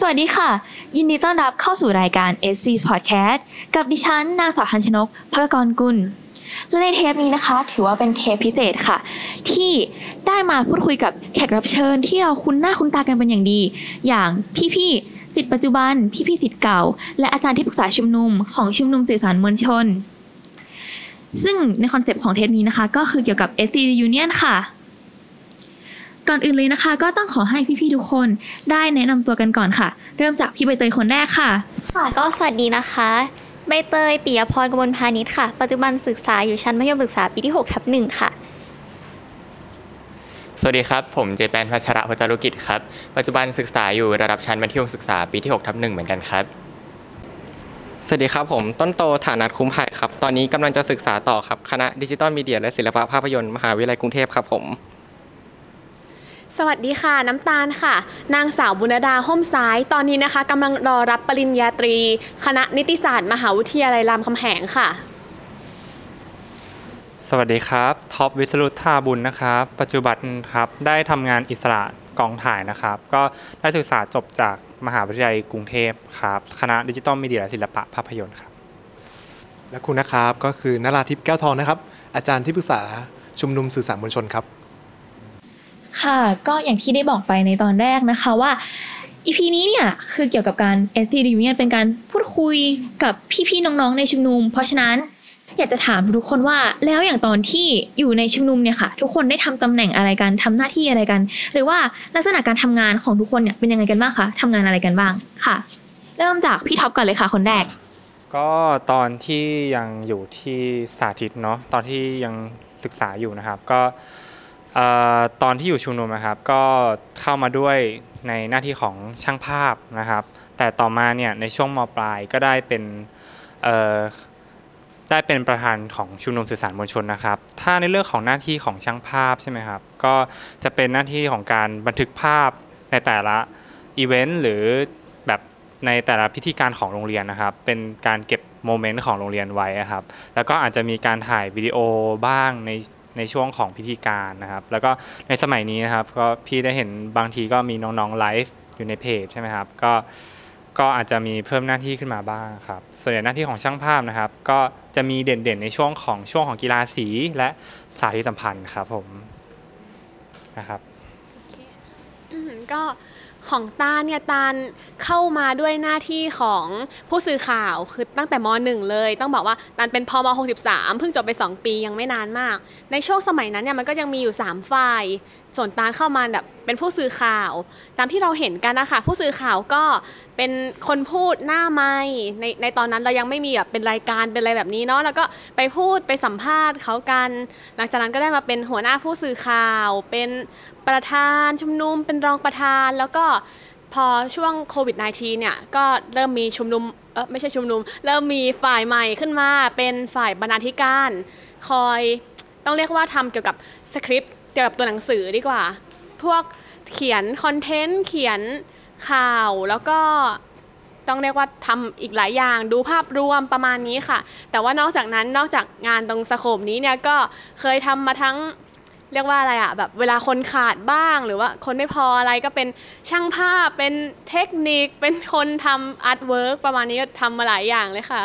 สวัสดีค่ะ ยินดีต้อนรับเข้าสู่รายการ SC Podcast กับดิฉันนางสาวพันชนกภกกรกุล และในเทปนี้นะคะ ถือว่าเป็นเทปพิเศษค่ะ ที่ได้มาพูดคุยกับแขกรับเชิญที่เราคุ้นหน้าคุ้นตากันเป็นอย่างดี อย่างพี่ๆศิษย์ปัจจุบัน พี่ๆศิษย์เก่า และอาจารย์ที่ปรึกษาชุมนุมของชุมนุมสื่อสารมวลชน ซึ่งใน concept ของเทปนี้นะคะ ก็คือเกี่ยวกับ SC Reunion ค่ะ ก่อนอื่นเลยนะคะ ก็ต้องขอให้พี่ๆทุกคนได้แนะนำตัวกันก่อนค่ะ เริ่มจากพี่ใบเตยคนแรกค่ะ ค่ะก็สวัสดีนะคะใบเตยปิยพรกมลพาณิชย์ค่ะ ปัจจุบันศึกษาอยู่ชั้นมัธยมศึกษาปีที่6ทับหนึ่งค่ะสวัสดีครับ ผมเจแปนพัชระพจารุกิจครับ ปัจจุบันศึกษาอยู่ระดับชั้นมัธยมศึกษาปีที่6ทับหนึ่งเหมือนกันครับ สวัสดีครับผมต้นโตฐานัทคุ้มไผ่ครับ ตอนนี้กำลังจะศึกษาต่อครับ คณะดิจิตอลมีเดียและศิลปะภาพยนตร์มหาวิทยาลัยกรุงเทพครับผม สวัสดีค่ะ น้ำตาลค่ะ นางสาวบุญดาห่มซ้าย ตอนนี้นะคะกำลังรอรับปริญญาตรี คณะนิติศาสตร์ มหาวิทยาลัยรามคำแหงค่ะ สวัสดีครับท็อปวิสรุตธาบุญนะครับ ปัจจุบันครับได้ทำงานอิสระกองถ่ายนะครับ ก็ได้ศึกษาจบจากมหาวิทยาลัยกรุงเทพครับคณะดิจิตอลมีเดียและศิลปะภาพยนตร์ครับ และคุณนะครับก็คือนราทิพย์แก้วทองนะครับ อาจารย์ที่ปรึกษาชุมนุมสื่อสารมวลชนครับ ค่ะก็อย่างที่ได้บอกไปในตอนแรกนะคะว่า EP นี้เนี่ยคือเกี่ยวกับการ SC Reunion เป็นการพูดคุยกับพี่ๆน้องๆในชุมนุม เพราะฉะนั้นอยากจะถามทุกคนว่าแล้วอย่างตอนที่อยู่ในชุมนุมเนี่ยค่ะ ทุกคนได้ทำตำแหน่งอะไรกันทำหน้าที่อะไรกัน หรือว่าลักษณะการทำงานของทุกคนเนี่ยเป็นยังไงกันบ้างคะทำงานอะไรกันบ้างค่ะ เริ่มจากพี่ท็อปก่อนเลยค่ะ คนแรก ก็ตอนที่ยังอยู่ที่สาธิตเนาะตอนที่ยังศึกษาอยู่นะครับ ก็ ตอนที่อยู่ชุมนุมนะครับก็เข้ามาด้วยในหน้าที่ของช่างภาพนะครับ แต่ต่อมาเนี่ยในช่วงมปลายก็ได้เป็นได้เป็นประธานของชุมนุมสื่อสารมวลชนนะครับ ถ้าในเรื่องของหน้าที่ของช่างภาพใช่ไหมครับ ก็จะเป็นหน้าที่ของการบันทึกภาพในแต่ละอีเวนต์หรือแบบในแต่ละพิธีการของโรงเรียนนะครับ เป็นการเก็บโมเมนต์ของโรงเรียนไว้ครับ แล้วก็อาจจะมีการถ่ายวิดีโอบ้างใน ในช่วงของพิธีการนะครับ แล้วก็ในสมัยนี้นะครับก็พี่ได้เห็นบางทีก็มีน้องๆไลฟ์อยู่ในเพจใช่ไหมครับก็ก็อาจจะมีเพิ่มหน้าที่ขึ้นมาบ้างครับ ส่วนใหญ่หน้าที่ของช่างภาพนะครับ ก็จะมีเด่นๆ ในช่วงของช่วงของกีฬาสีและสาธิตสัมพันธ์ครับผมนะครับก็ ของตาเนี่ยตาลเข้ามาด้วยหน้าที่ของผู้สื่อข่าวคือตั้งแต่ม .1 เลย ต้องบอกว่าตาลเป็นพม 63 เพิ่งจบไป 2 ปียังไม่นานมาก ในช่วงสมัยนั้นเนี่ยมันก็ยังมีอยู่ 3 ฝ่าย ส่วนตาลเข้ามาแบบเป็นผู้สื่อข่าว ตามที่เราเห็นกันนะคะผู้สื่อข่าวก็เป็นคนพูดหน้าไม้ในในตอนนั้นเรายังไม่มีแบบเป็นรายการเป็นอะไรแบบนี้เนาะแล้วก็ไปพูดไปสัมภาษณ์เขากัน หลังจากนั้นก็ได้มาเป็นหัวหน้าผู้สื่อข่าว เป็นประธานชุมนุม เป็นรองประธานแล้วก็พอช่วงโควิด -19 เนี่ยก็เริ่มมีชุมนุมเออไม่ใช่ชุมนุม เริ่มมีฝ่ายใหม่ขึ้นมาเป็นฝ่ายบรรณาธิการ คอยต้องเรียกว่าทำเกี่ยวกับสคริปต์ เกี่ยวกับตัวหนังสือดีกว่า พวกเขียนคอนเทนต์เขียนข่าวแล้วก็ต้องเรียกว่าทำอีกหลายอย่างดูภาพรวมประมาณนี้ค่ะ แต่ว่านอกจากนั้นนอกจากงานตรง scope นี้เนี่ยก็เคยทำมาทั้งเรียกว่าอะไรอะแบบเวลาคนขาดบ้าง หรือว่าคนไม่พออะไรก็เป็นช่างภาพเป็นเทคนิคเป็นคนทำ artwork ประมาณนี้ก็ทำมาหลายอย่างเลยค่ะ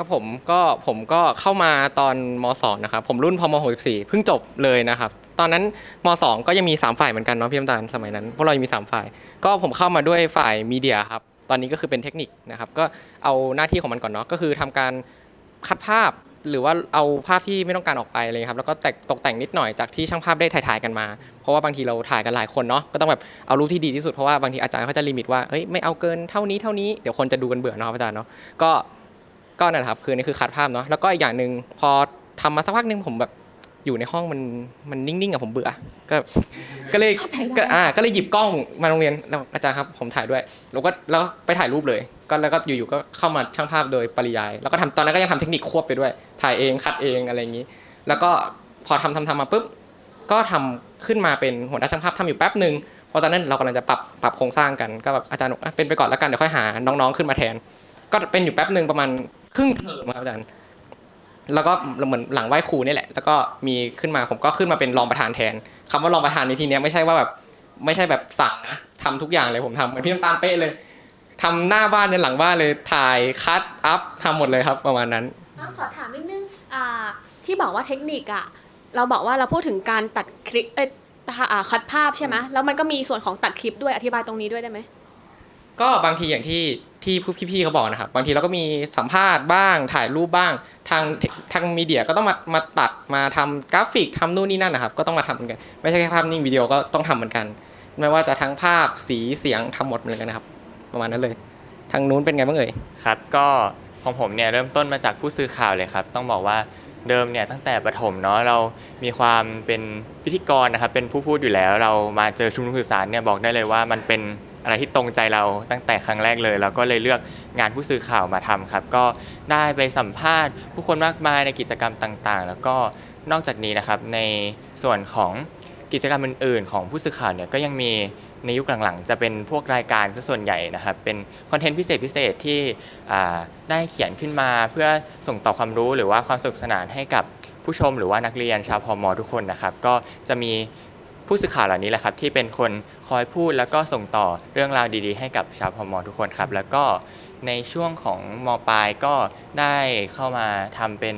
ครับผมก็ผมก็เข้ามาตอนมสองนะครับ ผมรุ่นพม64เพิ่งจบเลยนะครับ ตอนนั้นมสองก็ยังมี 3 ฝ่ายเหมือนกันเนาะพี่น้ำตาลสมัยนั้นพวกเรายังมี 3 ฝ่าย ก็ผมเข้ามาด้วยฝ่าย media ครับตอนนี้ก็คือเป็นเทคนิคนะครับก็เอาหน้าที่ของมันก่อนเนาะก็คือทำการคัดภาพหรือว่าเอาภาพที่ไม่ต้องการออกไปเลยครับแล้วก็แต่งตกแต่งนิดหน่อยจากที่ช่างภาพได้ถ่ายๆกันมา เพราะว่าบางทีเราถ่ายกันหลายคนเนาะก็ต้องแบบเอารูปที่ดีที่สุดเพราะว่าบางทีอาจารย์เขาจะลิมิตว่าเฮ้ยไม่เอาเกินเท่านี้เท่านี้เดี๋ยวคนจะดูกันเบื่อเนาะอาจารย์เนาะก็ ก็นั่นแหละครับคือนี่คือคัดภาพเนาะแล้วก็อีกอย่างหนึ่งพอทำมาสักพักหนึ่งผมแบบอยู่ในห้องมันมันนิ่งๆอะผมเบื่อ ก็ก็เลยเข้าใจได้ก็อ่าก็เลยหยิบกล้องมาโรงเรียนแล้วอาจารย์ครับผมถ่ายด้วย แล้วก็แล้วก็ไปถ่ายรูปเลย ก็แล้วก็อยู่ๆก็เข้ามาช่างภาพโดยปริยาย แล้วก็ทำตอนนั้นก็ยังทำเทคนิคควบไปด้วย ถ่ายเองคัดเองอะไรอย่างนี้ แล้วก็พอทำทำทำมาปุ๊บก็ทำขึ้นมาเป็นหัวหน้าช่างภาพทำอยู่แป๊บหนึ่งเพราะตอนนั้นเรากำลังจะปรับปรับโครงสร้างกันก็แบบอาจารย์บอกอะเป็นไปก่อนแล้วกันเดี๋ยวค่อยหาน้องๆขึ้นมาแทน ก็เป็นอยู่แป๊บหนึ่งประมาณ ครึ่งเทอมครับอาจารย์แล้วก็เหมือนหลังไหว้ครูนี่แหละ แล้วก็มีขึ้นมาผมก็ขึ้นมาเป็นรองประธานแทนคำว่ารองประธานในที่เนี้ยไม่ใช่ว่าแบบไม่ใช่แบบสั่งนะทำทุกอย่างเลยผมทำเหมือนพี่น้ำตาลเป๊ะเลยทำหน้าบ้านยันหลังบ้านเลยถ่ายคัดอัพทำหมดเลยครับประมาณนั้นขอถามนิดนึงอ่าที่บอกว่าเทคนิคอะเราบอกว่าเราพูดถึงการตัดคลิปเอ้ยอ่าคัดภาพใช่ไหมแล้วมันก็มีส่วนของตัดคลิปด้วยอธิบายตรงนี้ด้วยได้ไหมก็บางทีอย่างที่ ที่ผู้พี่ๆเขาบอกนะครับบางทีเราก็มีสัมภาษณ์บ้างถ่ายรูปบ้างทางทางมีเดียก็ต้องมามาตัดมาทำกราฟิกทำนู่นนี่นั่นนะครับ ก็ต้องมาทำเหมือนกันไม่ใช่แค่ภาพนิ่งวิดีโอก็ต้องทำเหมือนกัน ไม่ว่าจะทั้งภาพสีเสียงทำหมดเลยนะครับ ประมาณนั้นเลย ทางนู้นเป็นไงบ้างเอ่ยครับก็ของผมเนี่ยเริ่มต้นมาจากผู้สื่อข่าวเลยครับ ต้องบอกว่าเดิมเนี่ยตั้งแต่ประถมเนาะเรามีความเป็นพิธีกรนะครับเป็นผู้พูดอยู่แล้ว เรามาเจอชุมนุมสื่อสารเนี่ยบอกได้เลยว่ามันเป็น อะไรที่ตรงใจเราตั้งแต่ครั้งแรกเลย เราก็เลยเลือกงานผู้สื่อข่าวมาทำครับ ก็ได้ไปสัมภาษณ์ ผู้คนมากมายในกิจกรรมต่างๆ แล้วก็นอกจากนี้นะครับในส่วนของกิจกรรมอื่นๆ ของผู้สื่อข่าวเนี่ยก็ยังมีในยุคหลังๆ จะเป็นพวกรายการซะส่วนใหญ่นะครับ เป็นคอนเทนต์พิเศษพิเศษที่ได้เขียนขึ้นมาเพื่อส่งต่อความรู้หรือว่าความสนุกสนานให้กับผู้ชมหรือว่านักเรียนชาวพมทุกคนนะครับ ก็จะมี ผู้สื่อข่าวเหล่านี้แหละครับที่เป็นคนคอยพูดแล้วก็ส่งต่อเรื่องราวดีๆ ให้กับชาวพมทุกคนครับ แล้วก็ในช่วงของมปลายก็ได้เข้ามาทำเป็น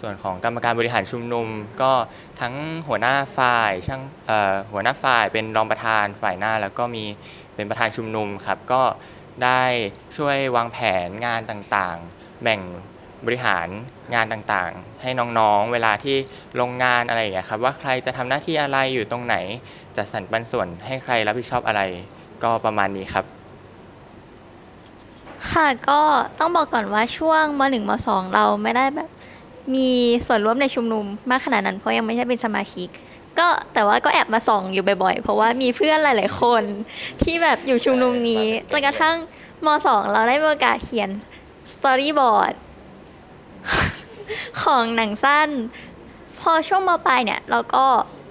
ส่วนของกรรมการบริหารชุมนุม ก็ทั้งหัวหน้าฝ่ายช่างหัวหน้าฝ่ายเป็นรองประธานฝ่ายหน้า แล้วก็มีเป็นประธานชุมนุมครับก็ได้ช่วยวางแผนงานต่างๆ แบ่ง บริหารงานต่างๆ ให้น้องๆ เวลาที่ลงงานอะไรอย่างเงี้ยครับว่าใครจะทำหน้าที่อะไรอยู่ตรงไหนจะสรรปันส่วนให้ใครรับผิดชอบอะไร ก็ประมาณนี้ครับ ค่ะก็ต้องบอกก่อนว่าช่วงม .1 ม .2 เราไม่ได้แบบมีส่วนร่วมในชุมนุมมากขนาดนั้น เพราะยังไม่ใช่เป็นสมาชิก ก็แต่ว่าก็แอบมาส่องอยู่บ่อยๆ เพราะว่ามีเพื่อนหลาย ๆ คนที่แบบอยู่ชุมนุมนี้จนกระทั่งม.2 เราได้มีโอกาสเขียน storyboard ของหนังสั้น พอช่วงมปลายเนี่ยเราก็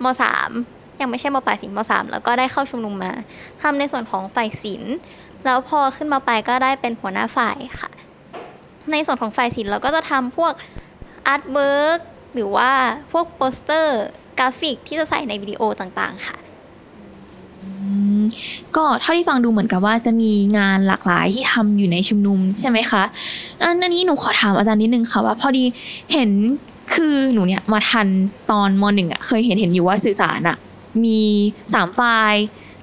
มสามยังไม่ใช่มปลายสิมสามแล้วก็ได้เข้าชุมนุมมาทำในส่วนของฝ่ายศิลป์แล้วพอขึ้นมาปลายก็ได้เป็นหัวหน้าฝ่ายค่ะ ในส่วนของฝ่ายศิลป์เราก็จะทำพวก artwork หรือว่าพวกโปสเตอร์กราฟิกที่จะใส่ในวิดีโอต่างๆค่ะ ก็เท่าที่ฟังดูเหมือนกับว่าจะมีงานหลากหลายที่ทำอยู่ในชุมนุมใช่ไหมคะอันนนี้หนูขอถามอาจารย์นิดนึงค่ะว่าพอดีเห็นคือหนูเนี่ยมาทันตอนมหนึ่งอะเคยเห็นเห็นอยู่ว่าสื่อสารอะมีสามฝ่าย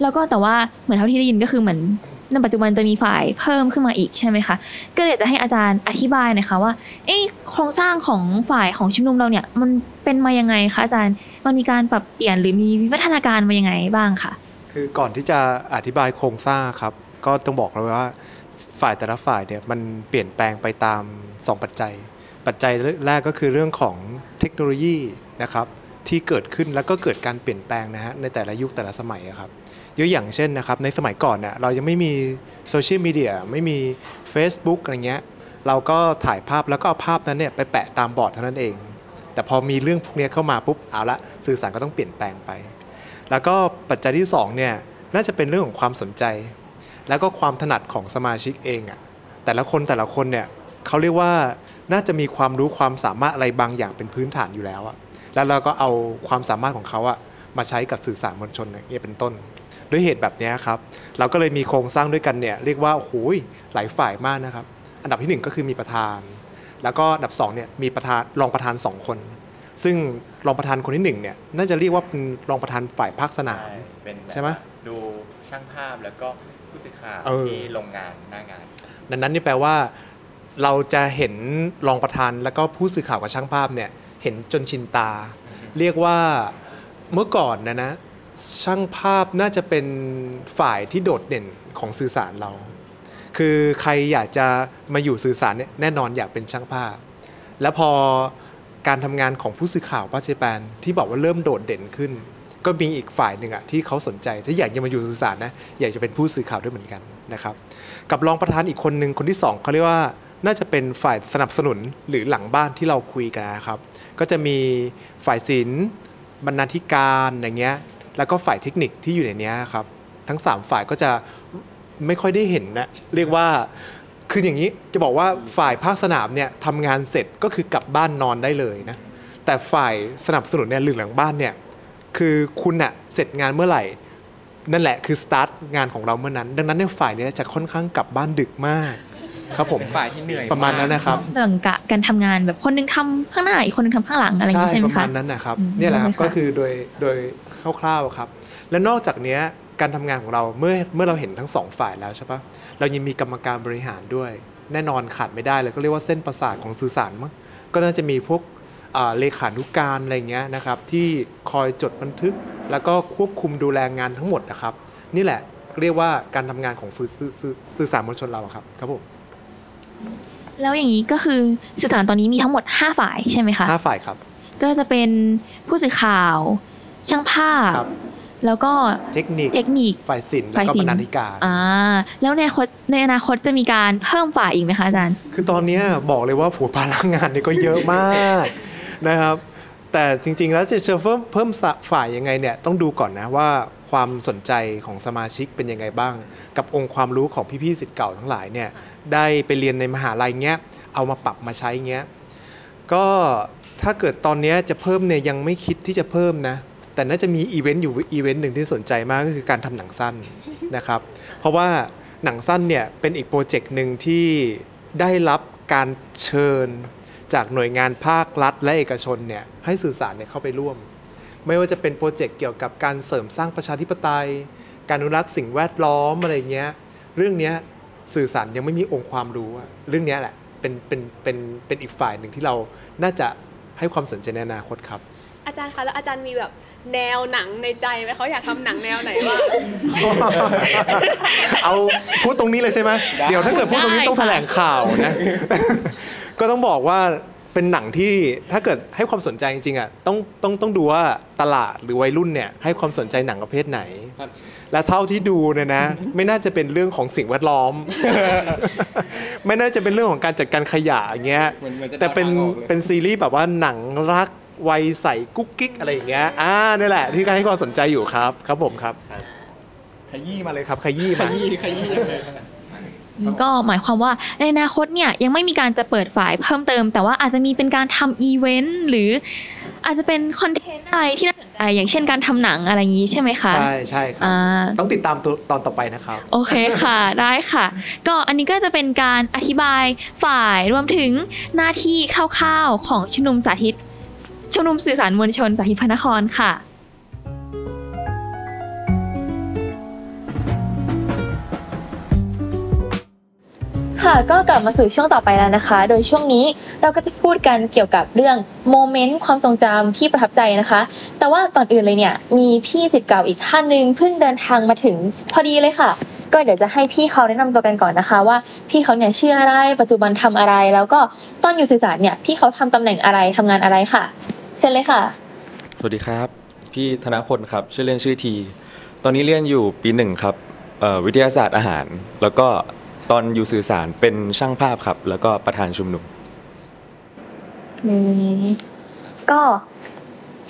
แล้วก็แต่ว่าเหมือนเท่าที่ได้ยินก็คือเหมือนในปัจจุบันจะมีฝ่ายเพิ่มขึ้นมาอีกใช่ไหมคะ ก็เลยจะให้อาจารย์อธิบายหน่อยค่ะว่าเอ๊โครงสร้างของฝ่ายของชุมนุมเราเนี่ย มันเป็นมายังไงคะอาจารย์ มันมีการปรับเปลี่ยนหรือมีวิวัฒนาการมายังไงบ้างค่ะ คือก่อนที่จะอธิบายโครงสร้างครับ ก็ต้องบอกเลยว่าฝ่ายแต่ละฝ่ายเนี่ยมันเปลี่ยนแปลงไปตาม 2 ปัจจัย ปัจจัยแรกก็คือเรื่องของเทคโนโลยีนะครับที่เกิดขึ้นแล้วก็เกิดการเปลี่ยนแปลงนะฮะในแต่ละยุคแต่ละสมัยครับยกอย่างเช่นนะครับในสมัยก่อนเนี่ยเรายังไม่มีโซเชียลมีเดียไม่มี Facebook อะไรเงี้ยเราก็ถ่ายภาพแล้วก็เอาภาพนั้นเนี่ยไปแปะตามบอร์ดเท่านั้นเอง แต่พอมีเรื่องพวกนี้เข้ามาปุ๊บเอาละสื่อสารก็ต้องเปลี่ยนแปลงไป แล้วก็ปัจจัยที่2เนี่ยน่าจะเป็นเรื่องของความสนใจ แล้วก็ความถนัดของสมาชิกเองอะ่ะแต่ละคนแต่ละคนเนี่ยเขาเรียกว่าน่าจะมีความรู้ความสามารถอะไรบางอย่างเป็นพื้นฐานอยู่แล้วอะแล้วเราก็เอาความสามารถของเขาอะมาใช้กับสื่อสารมวลชนเงี้ยเป็นต้น ด้วยเหตุแบบนี้ครับ เราก็เลยมีโครงสร้างด้วยกันเนี่ยเรียกว่าโอ้โหหลายฝ่ายมากนะครับ อันดับทีหนึ่1 ก็คือมีประธาน แล้วก็อันดับ2เนี่ยมีประธานรองประธาน 2 คน ซึ่ง รองประธานคนที่หนึ่งเนี่ยน่าจะเรียกว่าเป็นรองประธานฝ่ายภาคสนาม เป็นแบบใช่ไหม ดูช่างภาพแล้วก็ผู้สื่อข่าวเออ ที่ลงงานหน้างาน ดังนั้นนี่แปลว่า เราจะเห็นรองประธานแล้วก็ผู้สื่อข่าวกับช่างภาพเนี่ยเห็นจนชินตา เรียกว่าเมื่อก่อนนะนะช่างภาพน่าจะเป็นฝ่ายที่โดดเด่นของสื่อสารเรา คือใครอยากจะมาอยู่สื่อสารเนี่ยแน่นอนอยากเป็นช่างภาพ แล้วพอ การทำงานของผู้สื่อข่าวป้าเจแปนที่บอกว่าเริ่มโดดเด่นขึ้น ก็มีอีกฝ่ายหนึ่งอะที่เขาสนใจถ้าอยากจะมาอยู่สื่อสารนะอยากจะเป็นผู้สื่อข่าวด้วยเหมือนกันนะครับกับรองประธานอีกคนหนึ่งคนที่สองเขาเรียกว่าน่าจะเป็นฝ่ายสนับสนุนหรือหลังบ้านที่เราคุยกันนะครับ ก็จะมีฝ่ายศิลป์บรรณาธิการอย่างเงี้ยแล้วก็ฝ่ายเทคนิคที่อยู่ในนี้ครับ ทั้ง 3 ฝ่ายก็จะไม่ค่อยได้เห็นนะเรียกว่า คืออย่างนี้จะบอกว่าฝ่ายภาคสนามเนี่ยทำงานเสร็จก็คือกลับบ้านนอนได้เลยนะ แต่ฝ่ายสนับสนุนเนี่ยหรือหลังบ้านเนี่ยคือคุณอะเสร็จงานเมื่อไหร่ นั่นแหละคือสตาร์ทงานของเราเมื่อนั้น ดังนั้นในยฝ่ายเนี้ยจะค่อนข้างกลับบ้านดึกมาก ครับผมเป็นฝ่ายที่เหนื่อยประมาณนั้นนะครับแบ่งกะกันทำงานแบบคนหนึงทำข้างหน้าอีกคนหนึงทำข้างหลังอะไรอย่างนี้ใช่ไหมประคะมาณนั้นนะครับอืมเนี่ยแหละครับได้ค่ะก็คือโดยโดยคร่าวๆครับ และนอกจากเนี้ยการทำงานของเราเมื่อเมื่อเราเห็นทั้งสองฝ่ายแล้วใช่ปะ เรายังมีกรรมการบริหารด้วย แน่นอนขาดไม่ได้เลยก็เรียกว่าเส้นประสาทของสื่อสารมั้งก็น่าจะมีพวกอ่าเลขานุการอะไรเงี้ยนะครับที่คอยจดบันทึก แล้วก็ควบคุมดูแลงานทั้งหมดนะครับ นี่แหละเรียกว่าการทำงานของสื่อสื่อสื่อสารมวลชนเราอะครับครับผมแล้วอย่างนี้ก็คือสื่อสารตอนนี้มีทั้งหมด 5 ฝ่ายใช่ไหมคะห้าฝ่ายครับ ก็จะเป็นผู้สื่อข่าว ช่างภาพครับ แล้วก็เทคนิคเทคนิคฝ่ายศิลป์แล้วฝ่ายก็ศิบรลรณาป์ธิการอ่าแล้วในอนาคตในอนาคตจะมีการเพิ่มฝ่ายอีกไหมคะอาจารย์ คือตอนเนี้ยบอกเลยว่าผัวภาระงานนี่ก็เยอะมากนะครับ แต่จริงๆแล้วจะเพิ่มเพิ่มฝ่ายยังไงเนี่ยต้องดูก่อนนะว่าความสนใจของสมาชิกเป็นยังไงบ้าง กับองค์ความรู้ของพี่ๆศิษย์เก่าทั้งหลายเนี่ยได้ไปเรียนในมหาลัยเงี้ยเอามาปรับมาใช้เงี้ยก็ถ้าเกิดตอนเนี้ยจะเพิ่มเนี่ยยังไม่คิดที่จะเพิ่มนะ แต่น่าจะมีอีเวนต์อยู่อีเวนต์หนึ่งที่สนใจมากก็คือการทำหนังสั้นนะครับ เพราะว่าหนังสั้นเนี่ยเป็นอีก project หนึ่งที่ได้รับการเชิญจากหน่วยงานภาครัฐและเอกชนเนี่ยให้สื่อสารเนี่ยเข้าไปร่วม ไม่ว่าจะเป็นโปรเจกต์เกี่ยวกับการเสริมสร้างประชาธิปไตย การอนุรักษ์สิ่งแวดล้อมอะไรเงี้ยเรื่องนี้สื่อสารยังไม่มีองค์ความรู้เรื่องนี้แหละเป็นเป็นเป็นเป็นอีกฝ่ายหนึ่งที่เราน่าจะให้ความสนใจในอนาคตครับ อาจารย์คะแล้วอาจารย์มีแบบ แนวหนังในใจไหมเขาอยากทำหนังแนวไหนบ้าง เอาพูดตรงนี้เลยใช่ไหมเดี๋ยวถ้าเกิดพูดตรงนี้ต้องแถลงข่าวนะ ก็ต้องบอกว่าเป็นหนังที่ถ้าเกิดให้ความสนใจจริงๆอะต้องต้องต้องดูว่าตลาดหรือวัยรุ่นเนี่ยให้ความสนใจหนังประเภทไหนและเท่าที่ดูเนี่ยนะ ไม่น่าจะเป็นเรื่องของสิ่งแวดล้อม ไม่น่าจะเป็นเรื่องของการจัดการขยะอย่างเงี้ยเหมือนเหมือนจะแต่เป็นเดาทางออกเลย เป็นซีรีส์แบบว่าหนังรัก วัยใสกุ๊กกิ๊กอะไรอย่างเงี้ยอ่านี่แหละที่ให้ความสนใจอยู่ครับครับผมครับ ขยี้มาเลยครับขยี้ขมา ยี้ขยี้ยังไงก็หมายความว่าในอนาคตเนี่ยยังไม่มีการจะเปิดฝ่ายเพิ่มเติม แต่ว่าอาจจะมีเป็นการทำอีเวนต์หรืออาจจะเป็นคอนเทนต์อะไรที่น่าสนใจอย่างเช่นการทำหนังอะไรอย่างนี้ใช่ไหมคะ ใช่ใช่ครับ อ่า ต้องติดตามตัวตอนต่อไปนะครับ โอเคค่ะ ได้ค่ะ ก็อันนี้ก็จะเป็นการอธิบายฝ่ายรวมถึงหน้าที่คร่าวๆของชุมนุมสาธิต ชุมนุมสื่อสารมวลชนสาธิตพนครค่ะค่ะก็กลับมาสู่ช่วงต่อไปแล้วนะคะ โดยช่วงนี้เราก็จะพูดกันเกี่ยวกับเรื่องโมเมนต์ความทรงจำที่ประทับใจนะคะ แต่ว่าก่อนอื่นเลยเนี่ย มีพี่สิทธิ์เก่าอีกท่านหนึ่งเพิ่งเดินทางมาถึงพอดีเลยค่ะ ก็เดี๋ยวจะให้พี่เขาแนะนำตัวกันก่อนนะคะ ว่าพี่เขาเนี่ยชื่ออะไรปัจจุบันทำอะไร แล้วก็ตอนอยู่สื่อสารเนี่ยพี่เขาทำตำแหน่งอะไรทำงานอะไรค่ะ เชิญเลยค่ะ สวัสดีครับ พี่ธนพลครับ ชื่อเล่นชื่อที ตอนนี้เรียนอยู่ปีหนึ่งครับเอ่อวิทยาศาสตร์อาหาร แล้วก็ตอนอยู่สื่อสารเป็นช่างภาพครับ แล้วก็ประธานชุมนุมอืมก็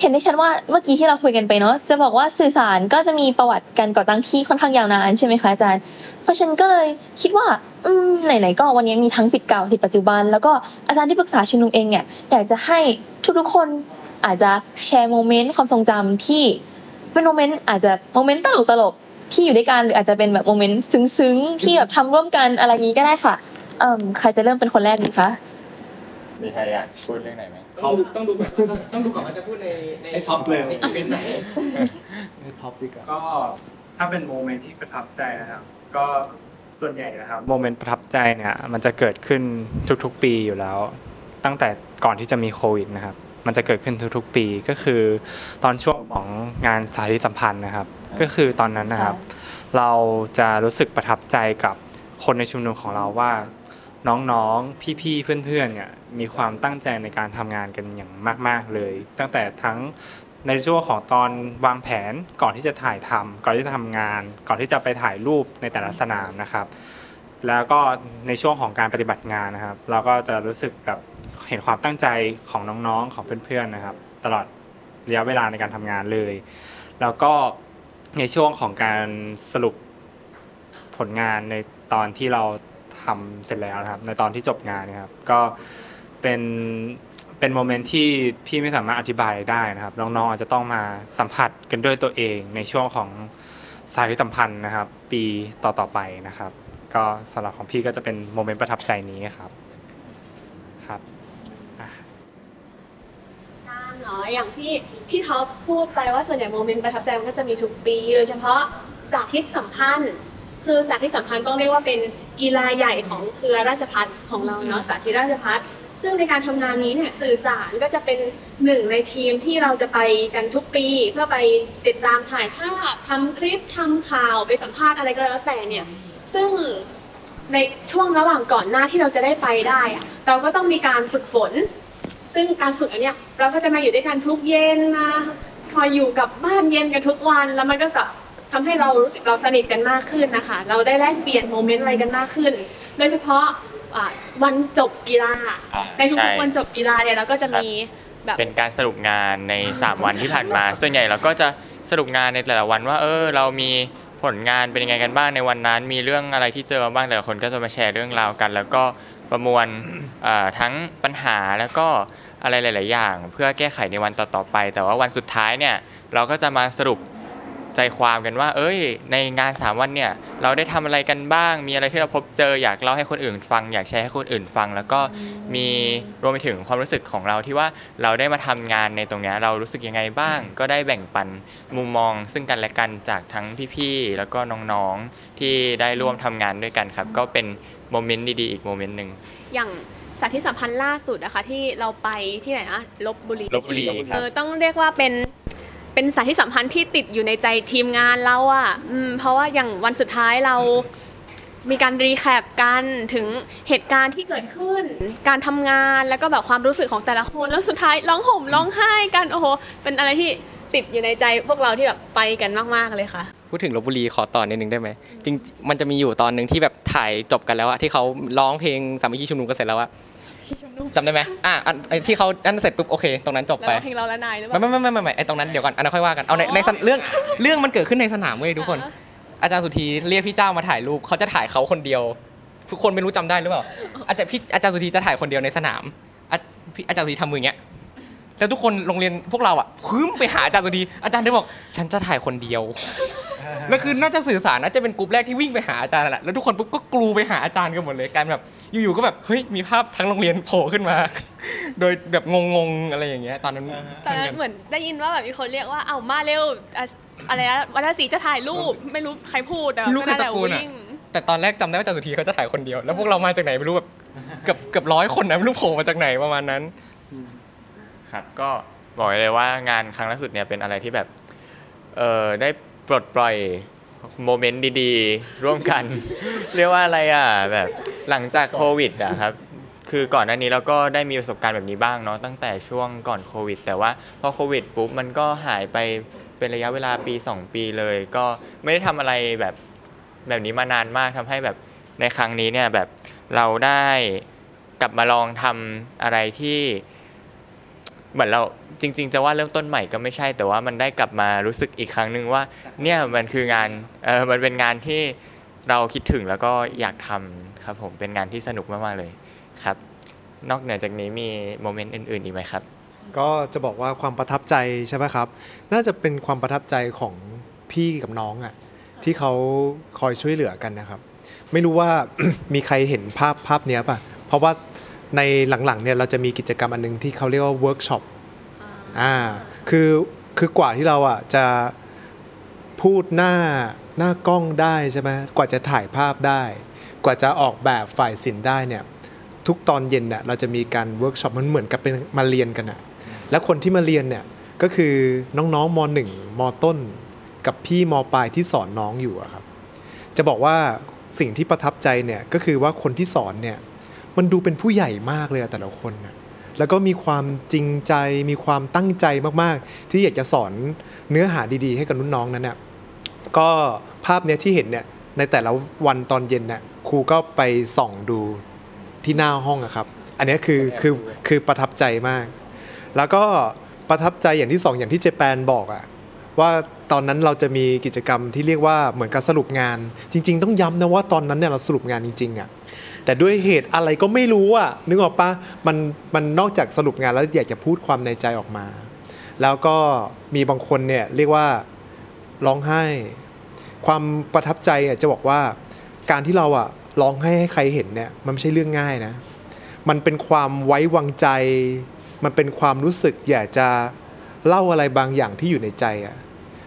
เห็นได้ชัดว่าเมื่อกี้ที่เราคุยกันไปเนาะจะบอกว่าสื่อสารก็จะมีประวัติการก่อตั้งที่ค่อนข้างยาวนานใช่ไหมคะอาจารย์ เพราะฉะนันก็เลยคิดว่า อืมไหนๆก็วันนี้มีทั้งสิทธิ์เก่าสิทธิ์ปัจจุบัน แล้วก็อาจารย์ที่ปรึกษาชุมนุมเองเนี่ยอยากจะให้ทุกๆคน อาจจะแชร์ moment ความทรงจำที่เป็น moment อาจจะ moment ตลกๆที่อยู่ด้วยกันหรืออาจจะเป็นแบบ moment ซึ้งๆที่แบบทำร่วมกันอะไรอย่างนี้ก็ได้ค่ะเอ่มใครจะเริ่มเป็นคนแรกดีคะมีใครอยากพูดเรื่องไหนไหมต้องดูต้องดูก่อนต้องดูก่อนว่าจะพูดในในให้ท็อปเลยในอีเวนต์ไหนท็อปดีกว่าก็ถ้าเป็น moment ที่ประทับใจนะครับก็ส่วนใหญ่นะครับ moment ประทับใจเนี่ยมันจะเกิดขึ้นทุกๆปีอยู่แล้ว ตั้งแต่ก่อนที่จะมีโควิดนะครับ มันจะเกิดขึ้นทุกๆปีก็คือตอนช่วงของงานสาธิตสัมพันธ์นะครับ ก็คือตอนนั้นนะครับ เราจะรู้สึกประทับใจกับคนในชุมนุมของเราว่า น้องๆ พี่ๆ เพื่อนๆเนี่ยมีความตั้งใจในการทำงานกันอย่างมาก ๆเลย ตั้งแต่ทั้งในช่วงของตอนวางแผนก่อนที่จะถ่ายทำก่อนที่จะทำงาน ก่อนที่จะไปถ่ายรูปในแต่ละสนามนะครับ แล้วก็ในช่วงของการปฏิบัติงานนะครับ เราก็จะรู้สึกแบบเห็นความตั้งใจของน้องๆของเพื่อนๆนะครับ ตลอดระยะเวลาในการทำงานเลย แล้วก็ในช่วงของการสรุปผลงานในตอนที่เราทำเสร็จแล้วนะครับ ในตอนที่จบงานนะครับ ก็เป็นเป็นโมเมนต์ที่พี่ไม่สามารถอธิบายได้นะครับ น้องๆอาจจะต้องมาสัมผัสกันด้วยตัวเองในช่วงของสายสัมพันธ์นะครับ ปีต่อๆไปนะครับ ก็สำหรับของพี่ก็จะเป็นโมเมนต์ประทับใจนี้ครับครับการเนาะอย่างที่พี่ท็อปพูดไปว่าส่วนใหญ่โมเมนต์ประทับใจมันก็จะมีทุกปี โดยเฉพาะสาธิตสัมพันธ์คือสาธิตสัมพันธ์ต้องเรียกว่าเป็นกีฬาใหญ่ของเครือราชพัฒของเราเนาะสาธิตราชพัฒซึ่งในการทำงานนี้เนี่ยสื่อสารก็จะเป็นหนึ่งในทีมที่เราจะไปกันทุกปี เพื่อไปติดตามถ่ายภาพทำคลิปทำข่าวไปสัมภาษณ์อะไรก็แล้วแต่เนี่ย ซึ่งในช่วงระหว่างก่อนหน้าที่เราจะได้ไปได้อะเราก็ต้องมีการฝึกฝน ซึ่งการฝึกอันเนี้ยเราก็จะมาอยู่ด้วยกันทุกเย็นมาคอยอยู่กับบ้านเย็นกันทุกวันแล้วมันก็แบบทำให้เรารู้สึกเราสนิทกันมากขึ้นนะคะ เราได้แลกเปลี่ยนโมเมนต์อะไรกันมากขึ้น โดยเฉพาะอ่าวันจบกีฬา อ่าในทุใช่กๆวันจบกีฬาเนี่ยเราก็จะมีแบบ เป็นการสรุปงานใน 3 วันที่ผ่านมา ส่วนใหญ่เราก็จะสรุปงานในแต่ละวันว่า เออ เรามี ผลงานเป็นยังไงกันบ้างในวันนั้น มีเรื่องอะไรที่เจอมาบ้างแต่ละคนก็จะมาแชร์เรื่องราวกัน แล้วก็ประมวลทั้งปัญหาแล้วก็อะไรหลาย ๆ อย่าง เพื่อแก้ไขในวันต่อ ๆ ไป แต่ว่าวันสุดท้ายเนี่ยเราก็จะมาสรุป ใจความกันว่า เอ้ย ในงาน 3 วันเนี่ยเราได้ทำอะไรกันบ้าง มีอะไรที่เราพบเจออยากเล่าให้คนอื่นฟัง อยากแชร์ให้คนอื่นฟัง แล้วก็มีรวมไปถึงความรู้สึกของเราที่ว่าเราได้มาทำงานในตรงเนี้ยเรารู้สึกยังไงบ้าง ก็ได้แบ่งปันมุมมอง ซึ่งกันและกันจากทั้งพี่ๆแล้วก็น้องๆที่ได้ร่วมทำงานด้วยกันครับก็เป็น moment ดีๆอีก moment หนึ่งอย่างสาธิตสัมพันธ์ล่าสุดนะคะที่เราไปที่ไหนนะลพบุรีลพบุรีคเอรับเออต้องเรียกว่าเป็น เป็นสาธิตสัมพันธ์ที่ติดอยู่ในใจทีมงานเราอะค่ะเพราะว่าอย่างวันสุดท้ายเรามีการรีแคปกันถึงเหตุการณ์ที่เกิดขึ้น การทำงานแล้วก็แบบความรู้สึกของแต่ละคน แล้วสุดท้ายร้องห่มร้องไห้กันโอ้โหเป็นอะไรที่ติดอยู่ในใจพวกเราที่แบบไปกันมากๆเลยค่ะ พูดถึงลบบุรีขอต่อนิดนึงได้ไหมจริงมันจะมีอยู่ตอนหนึ่งที่แบบถ่ายจบกันแล้วอะที่เขาร้องเพลงสามัคคีชุมนุมกันเสร็จแล้วอะ จำได้ไหมอะอันไอ้ที่เขาอันเสร็จปุ๊บโอเค ตรงนั้นจบแล้วไปเพลงเราและนายหรือเปไม่ล่า ไม่ไม่ไม่ไม่ไอ้ตรงนั้นเดี๋ยวก่อนอันนั้นค่อยว่ากันเอาในในสนเรื่องเรื่องมันเกิดขึ้นในสนามเว้ยทุกคน อาจารย์สุธีเรียกพี่เจ้ามาถ่ายรูปเขาจะถ่ายเขาคนเดียว ทุกคนไม่รู้จำได้หรือเปล่าอาจารย์พี่อาจารย์สุธีจะถ่ายคนเดียวในสนามอาพี่อาจารย์สุธีทำมืออย่างเงี้ยแล้วทุกคนโรงเรียนพวกเราอะพึ่มไปหาอาจารย์สุธีอาจารย์เดินบอก ฉันจะถ่ายคนเดียว แล้วคือน่าจะสื่อสารน่าจะเป็นกลุ่มแรกที่วิ่งไปหาอาจารย์นั่นแหละแล้วทุกคนปุ๊บก็กลูไปหาอาจารย์กันหมดเลยกลารแบบอยู่ๆก็แบบเฮ้ยมีภาพทั้งโรงเรียนโผล่ขึ้นมา โดยแบบงงๆอะไรอย่างเงี้ยตอนนั้นตอนนั้นเหมือนได้ยินว่าแบบมีคนเรียกว่าเอ้ามาเร็วอะอะไรนะวัฒนศรีจะถ่ายรูปไม่รู้ใครพูดแต่ไม่รู้ใครน่าตะโกนอะวิ่งแต่ตอนแรกจำได้ว่าอาจารย์สุธีเขาจะถ่ายคนเดียว แล้วพวกเรามาจากไหนไม่รู้แบบเกือบเกือบร้อยคนนะไม่รู้โผล่มาจากไหนประมาณนั้นครับก็บอกเลยว่างานครั้งล่าสุดเนี่ยเป็นอะไรที่แบบเออได้ ปลดปล่อยโมเมนต์ดีๆ ร่วมกัน เรียกว่าอะไรอะแบบหลังจากโควิดอะครับ คือก่อนหน้านี้เราก็ได้มีประสบการณ์แบบนี้บ้างเนาะตั้งแต่ช่วงก่อนโควิด แต่ว่าพอโควิดปุ๊บมันก็หายไปเป็นระยะเวลาปี 2 ปีเลย ก็ไม่ได้ทำอะไรแบบแบบนี้มานานมากทำให้แบบในครั้งนี้เนี่ยแบบเราได้กลับมาลองทำอะไรที่ เหมือนเราจริง ๆ จะว่าเริ่มต้นใหม่ก็ไม่ใช่ แต่ว่ามันได้กลับมารู้สึกอีกครั้งหนึ่งว่า เนี่ยมันคืองานเออมันเป็นงานที่เราคิดถึงแล้วก็อยากทำครับผมเป็นงานที่สนุกมากๆเลยครับ นอกเหนือจากนี้มี moment อื่นๆอีกไหมครับ ก็จะบอกว่าความประทับใจใช่ไหมครับ น่าจะเป็นความประทับใจของพี่กับน้องอะ่ะที่เขาคอยช่วยเหลือกันนะครับ ไม่รู้ว่ามีใครเห็นภาพภาพเนี้ยป่ะ เพราะว่า ในหลังๆเนี่ยเราจะมีกิจกรรมอันนึงที่เขาเรียกว่าเวิร์กช็อปอ่าคือคือกว่าที่เราอะจะพูดหน้าหน้ากล้องได้ใช่ไหมกว่าจะถ่ายภาพได้ กว่าจะออกแบบฝ่ายศิลป์ได้เนี่ยทุกตอนเย็นเนี่ยเราจะมีการเวิร์กช็อปมันเหมือนกับเป็นมาเรียนกันอะแล้วคนที่มาเรียนเนี่ยก็คือน้องๆมหนึ่งมต้น กับพี่มปลายที่สอนน้องอยู่อะครับ จะบอกว่าสิ่งที่ประทับใจเนี่ยก็คือว่าคนที่สอนเนี่ย มันดูเป็นผู้ใหญ่มากเลยอะแต่ละคนนะแล้วก็มีความจริงใจมีความตั้งใจมากๆ ที่อยากจะสอนเนื้อหาดีๆ ให้กับรุ่นน้องนั้นเนี่ยก็ภาพเนี้ยที่เห็นเนี่ยในแต่ละวันตอนเย็นเนี่ยครูก็ไปส่องดูที่หน้าห้องอะครับ อันเนี้ยคือคือคือประทับใจมาก แล้วก็ประทับใจอย่างที่สองอย่างที่เจแปนบอกอะว่าตอนนั้นเราจะมีกิจกรรมที่เรียกว่าเหมือนกับสรุปงาน จริง ๆ ต้องย้ำนะว่าตอนนั้นเนี่ยเราสรุปงานจริงๆอะ แต่ด้วยเหตุอะไรก็ไม่รู้อะนึกออกปะมันมันนอกจากสรุปงานแล้วอยากจะพูดความในใจออกมา แล้วก็มีบางคนเนี่ยเรียกว่าร้องไห้ ความประทับใจอะจะบอกว่าการที่เราอะร้องให้ให้ใครเห็นเนี่ยมันไม่ใช่เรื่องง่ายนะ มันเป็นความไว้วางใจ มันเป็นความรู้สึกอยากจะเล่าอะไรบางอย่างที่อยู่ในใจอะ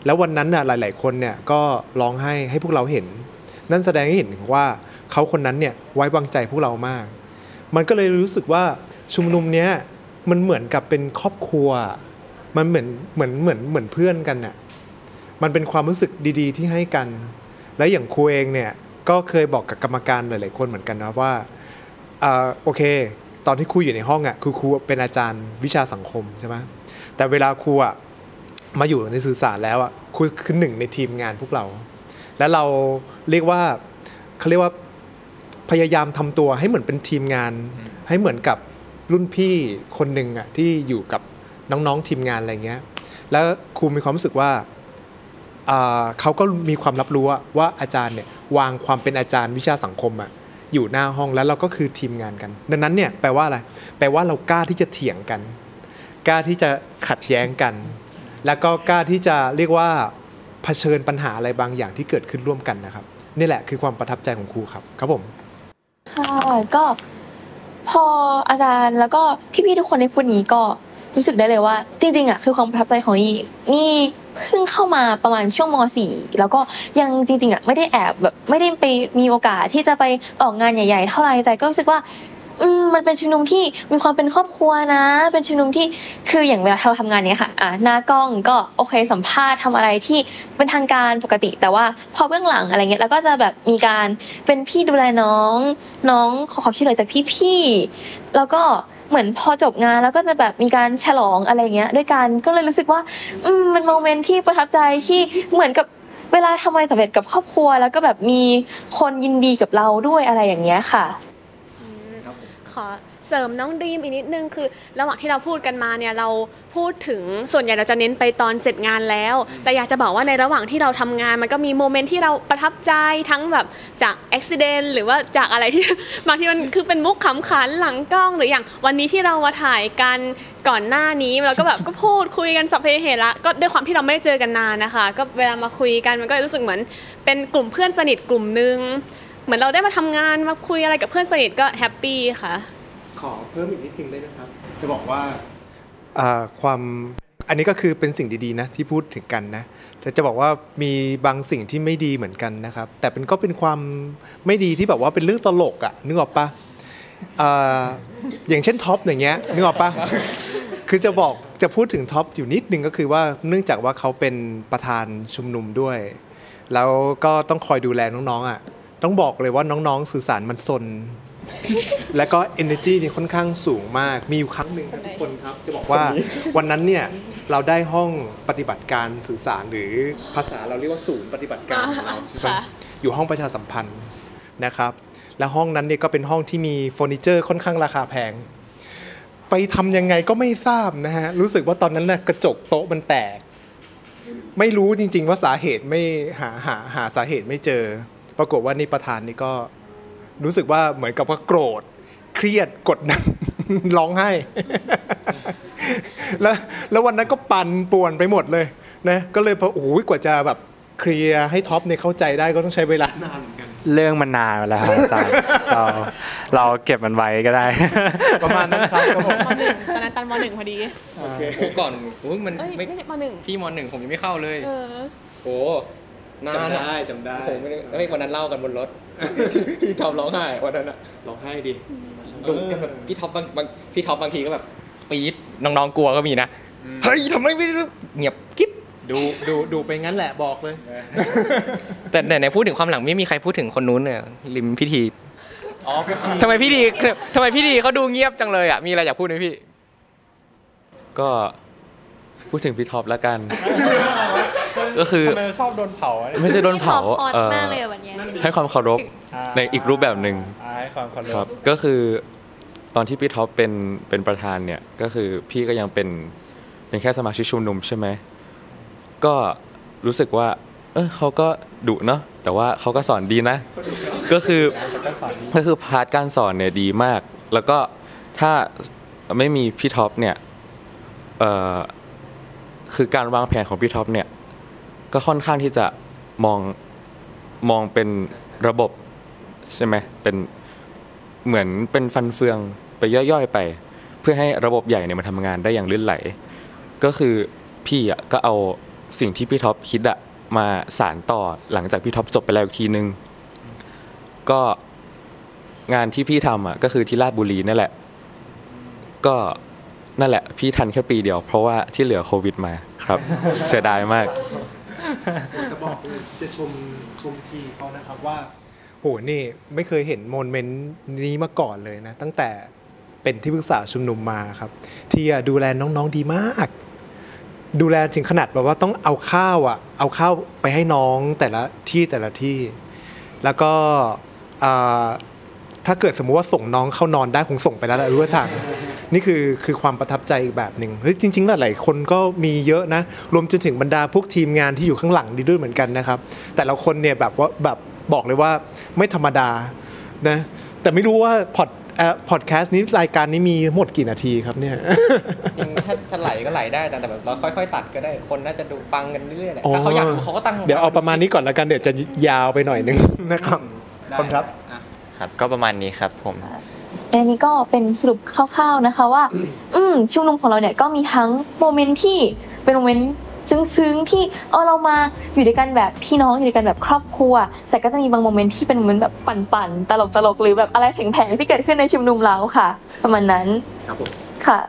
แล้ววันนั้นน่ะหลาย ๆ คนเนี่ยก็ร้องให้ให้พวกเราเห็น นั่นแสดงให้เห็นถึงว่า เขาคนนั้นเนี่ยไว้วางใจพวกเรามาก มันก็เลยรู้สึกว่าชุมนุมเนี้ยมันเหมือนกับเป็นครอบครัว มันเหมือนเหมือนเหมือนเหมือนเพื่อนกันน่ะมันเป็นความรู้สึกดี ๆ ที่ให้กัน และอย่างครูเองเนี่ยก็เคยบอกกับกรรมการหลายๆคนเหมือนกันนะว่าอ่าโอเค ตอนที่ครูอยู่ในห้องอะคือครูเป็นอาจารย์วิชาสังคมใช่ไหมแต่เวลาครูอะมาอยู่ในสื่อสารแล้วอะครูคือหนึ่งในทีมงานพวกเรา และเราเรียกว่าเขาเรียกว่า พยายามทำตัวให้เหมือนเป็นทีมงาน ให้เหมือนกับรุ่นพี่คนหนึ่งอะที่อยู่กับน้องๆทีมงานอะไรเงี้ย แล้วครูมีความรู้สึกว่าอ่าเขาก็มีความรับรู้อะว่าอาจารย์เนี่ยวางความเป็นอาจารย์วิชาสังคมอะอยู่หน้าห้องแล้วเราก็คือทีมงานกัน ดังนั้นเนี่ยแปลว่าอะไร แปลว่าเรากล้าที่จะเถียงกัน กล้าที่จะขัดแย้งกัน แล้วก็กล้าที่จะเรียกว่าเผชิญปัญหาอะไรบางอย่างที่เกิดขึ้นร่วมกันนะครับ นี่แหละคือความประทับใจของครูครับ ครับผม ค่ะก็พออาจารย์แล้วก็พี่ๆทุกคนในพูดนี้ก็รู้สึกได้เลยว่า จริงๆอะคือความประทับใจของนี่นี่เพิ่งเข้ามาประมาณช่วงม .4 แล้วก็ยังจริงๆอะไม่ได้แอบแบบไม่ได้ไปมีโอกาสที่จะไปออกงานใหญ่ ๆ เท่าไหร่แต่ก็รู้สึกว่า อืมมันเป็นชุมนุมที่มีความเป็นครอบครัวนะ เป็นชุมนุมที่คืออย่างเวลาเราทำงานเนี้ยค่ะอะหน้ากล้องก็โอเคสัมภาษณ์ทำอะไรที่เป็นทางการปกติ แต่ว่าพอเบื้องหลังอะไรเงี้ยแล้วก็จะแบบมีการเป็นพี่ดูแลน้อง น้องขอความช่วยเหลือจากพี่ๆแล้วก็เหมือนพอจบงานแล้วก็จะแบบมีการฉลองอะไรเงี้ย ด้วยกันก็เลยรู้สึกว่า อืมมันโมเมนต์ที่ประทับใจที่เหมือนกับเวลาทำอะไรสำเร็จกับครอบครัว แล้วก็แบบมีคนยินดีกับเราด้วยอะไรอย่างเงี้ยค่ะ ขอเสริมน้องดีมอีกนิดนึงคือ ระหว่างที่เราพูดกันมาเนี่ยเราพูดถึงส่วนใหญ่เราจะเน้นไปตอนเสร็จงานแล้ว แต่อยากจะบอกว่าในระหว่างที่เราทำงาน มันก็มีโมเมนต์ที่เราประทับใจทั้งแบบจากอุบิเหตุหรือว่าจากอะไรที่บางทีมันคือเป็นมุกขำขันหลังกล้องหรืออย่างวันนี้ที่เรามาถ่ายกันก่อนหน้านี้เราก็แบบก็พูดคุยกันสัพเพเหระก็ด้วยความที่เราไม่ได้เจอกันนานนะคะ ก็เวลามาคุยกันมันก็รู้สึกเหมือนเป็นกลุ่มเพื่อนสนิทกลุ่มหนึ่ง เหมือนเราได้มาทำงานมาคุยอะไรกับเพื่อนสนิทก็ happy ค่ะ ขอเพิ่มอีกนิดนึงได้ไหมครับ จะบอกว่าอ่าความอันนี้ก็คือเป็นสิ่งดีๆนะที่พูดถึงกันนะแต่จะบอกว่ามีบางสิ่งที่ไม่ดีเหมือนกันนะครับ แต่เป็นก็เป็นความไม่ดีที่แบบว่าเป็นเรื่องตลกอะนึกออกปะอ่าอย่างเช่นท็อปอย่างเงี้ยนึกออกปะคือจะบอกจะพูดถึงท็อปอยู่นิดนึงก็คือว่าเนื่องจากว่าเขาเป็นประธานชุมนุมด้วย แล้วก็ต้องคอยดูแลน้องๆอะ ต้องบอกเลยว่าน้องๆสื่อสารมันซน แล้วก็ energy นี่ค่อนข้างสูงมาก มีอยู่ครั้งหนึ่งครับทุกคนครับ จะบอกว่าวันนั้นเนี่ยเราได้ห้องปฏิบัติการสื่อสารหรือภาษาเราเรียกว่าศูนย์ปฏิบัติการของเราใช่ไหมอยู่ห้องประชาสัมพันธ์นะครับ และห้องนั้นเนี่ยก็เป็นห้องที่มีเฟอร์นิเจอร์ค่อนข้างราคาแพง ไปทำยังไงก็ไม่ทราบนะฮะ รู้สึกว่าตอนนั้นน่ะกระจกโต๊ะมันแตก ไม่รู้จริง ๆ ว่าสาเหตุไม่หาหาหาสาเหตุไม่เจอ ปรากฏว่านี่ประธานนี่ก็รู้สึกว่าเหมือนกับว่าโกรธ เครียดกดดันร้องไห้ แล้วแล้ววันนั้นก็ปั่นป่วนไปหมดเลยนะก็เลยพอโอ้ยกว่าจะแบบเคลียร์ให้ท็อปเนี่ยเข้าใจได้ก็ต้องใช้เวลานานเหมือนกันเรื่องมันนานมาแล้วครับอาจารย์เราเราเก็บมันไว้ก็ได้ ประมาณนั้นครับครับผมมหนึ่งตอนนั้นตอนมหนึ่งพอดีโอเคโอ้ก่อนโอ้ยมันเอ้ยไม่ไม่ใช่มหนึ่งพี่มหนึ่งผมยังไม่เข้าเลยเออโอ้นาน จำอะได้จำได้ผมไม่ได้เฮ้ยวันนั้นเล่ากันบนรถ พี่ท็อปร้องไห้วันนั้นอะร้องไห้ดิลุงก็แบบพี่ท็อปบางบางพี่ท็อปบางทีก็แบบปี๊ดน้องๆกลัวก็มีนะเฮ้ยทำไมไม่เงียบกิ๊บดูดูดูไปงั้นแหละบอกเลย แต่แต่ในพูดถึงความหลังไม่มีใครพูดถึงคนนู้นเนี่ยริมพิธีอ๋อพิธีทำไมพี่ดีทำไมพี่ดีเขาดูเงียบจังเลยอะมีอะไรอยากพูดไหมพี่ ก็พูดถึงพี่ท็อปแล้วกัน ก็คือ ทำไมชอบโดนเผาอะไม่ใช่โดนเผาฮอตเอ่อมากเลยอะวันเนี้ยให้ความเคารพ ในอีกรูปแบบหนึ่ง อ่าให้ความเคารพครับก็คือตอนที่พี่ท็อปเป็นเป็นประธานเนี่ยก็คือพี่ก็ยังเป็นเป็นแค่สมาชิกชุมนุมใช่ไหมก็รู้สึกว่า เออเขาก็ดุเนาะแต่ว่าเขาก็สอนดีนะ ก็คือก็คือ part การสอนเนี่ยดีมาก แล้วก็ถ้าไม่มีพี่ท็อปเนี่ยเอ่อคือการวางแผนของพี่ท็อปเนี่ย ก็ค่อนข้างที่จะมองมองเป็นระบบใช่ไหมเป็นเหมือนเป็นฟันเฟืองไปย่อยๆไป เพื่อให้ระบบใหญ่เนี่ยมันทำงานได้อย่างลื่นไหล ก็คือพี่อะก็เอาสิ่งที่พี่ท็อปคิดอะมาสานต่อหลังจากพี่ท็อปจบไปแล้วอีกทีนึง ก็งานที่พี่ทำอะก็คือที่ราชบุรีนั่นแหละ ก็นั่นแหละ พี่ทันแค่ปีเดียวเพราะว่าที่เหลือโควิดมาครับ เสียดายมาก จะบอกเลยจะชมชมทีเขานะครับว่า โหนี่ไม่เคยเห็นโมเมนต์นี้มาก่อนเลยนะ ตั้งแต่เป็นที่ปรึกษาชุมนุมมาครับ ที่ดูแลน้องๆดีมาก ดูแลถึงขนาดแบบว่าต้องเอาข้าวอะ เอาข้าวไปให้น้องแต่ละที่แต่ละที่ แล้วก็ ถ้าเกิดสมมุติว่าส่งน้องเข้านอนได้คงส่งไปแล้วแหละรู้ว่าทางนี่คือคือความประทับใจอีกแบบหนึ่งเฮ้ยจริงๆแล้วหลายคนก็มีเยอะนะ รวมจนถึงบรรดาพวกทีมงานที่อยู่ข้างหลังดีด้วยเหมือนกันนะครับ แต่ละคนเนี่ยแบบว่าแบบบอกเลยว่าไม่ธรรมดานะแต่ไม่รู้ว่าพอดเอ่อพอดแคสต์นี้รายการนี้มีหมดกี่นาทีครับเนี่ยจริงถ้าถ้าไหลก็ไหลได้แต่แต่แบบเราค่อยๆ ตัดก็ได้คนน่าจะดูฟังกันเรื่อยๆแหละอ๋อถ้าเขาอยากดูเขาก็ตั้งเดี๋ยวเอาประมาณนี้ก่อนแล้วกันเดี๋ยวจะยาวไปหน่อยนึงนะครับขอบคุณครับอะ ครับ ก็ประมาณนี้ครับผมอันนี้ก็เป็นสรุปคร่าวๆนะคะว่า อืมชุมนุมของเราเนี่ยก็มีทั้ง moment ที่เป็น moment ซึ้งๆที่เออเรามาอยู่ด้วยกันแบบพี่น้องอยู่ด้วยกันแบบครอบครัว แต่ก็จะมีบาง moment ที่เป็น moment แบบปั่นๆตลกๆหรือแบบอะไรแผลงๆที่เกิดขึ้นในชุมนุมเราค่ะ ประมาณนั้นครับผมค่ะ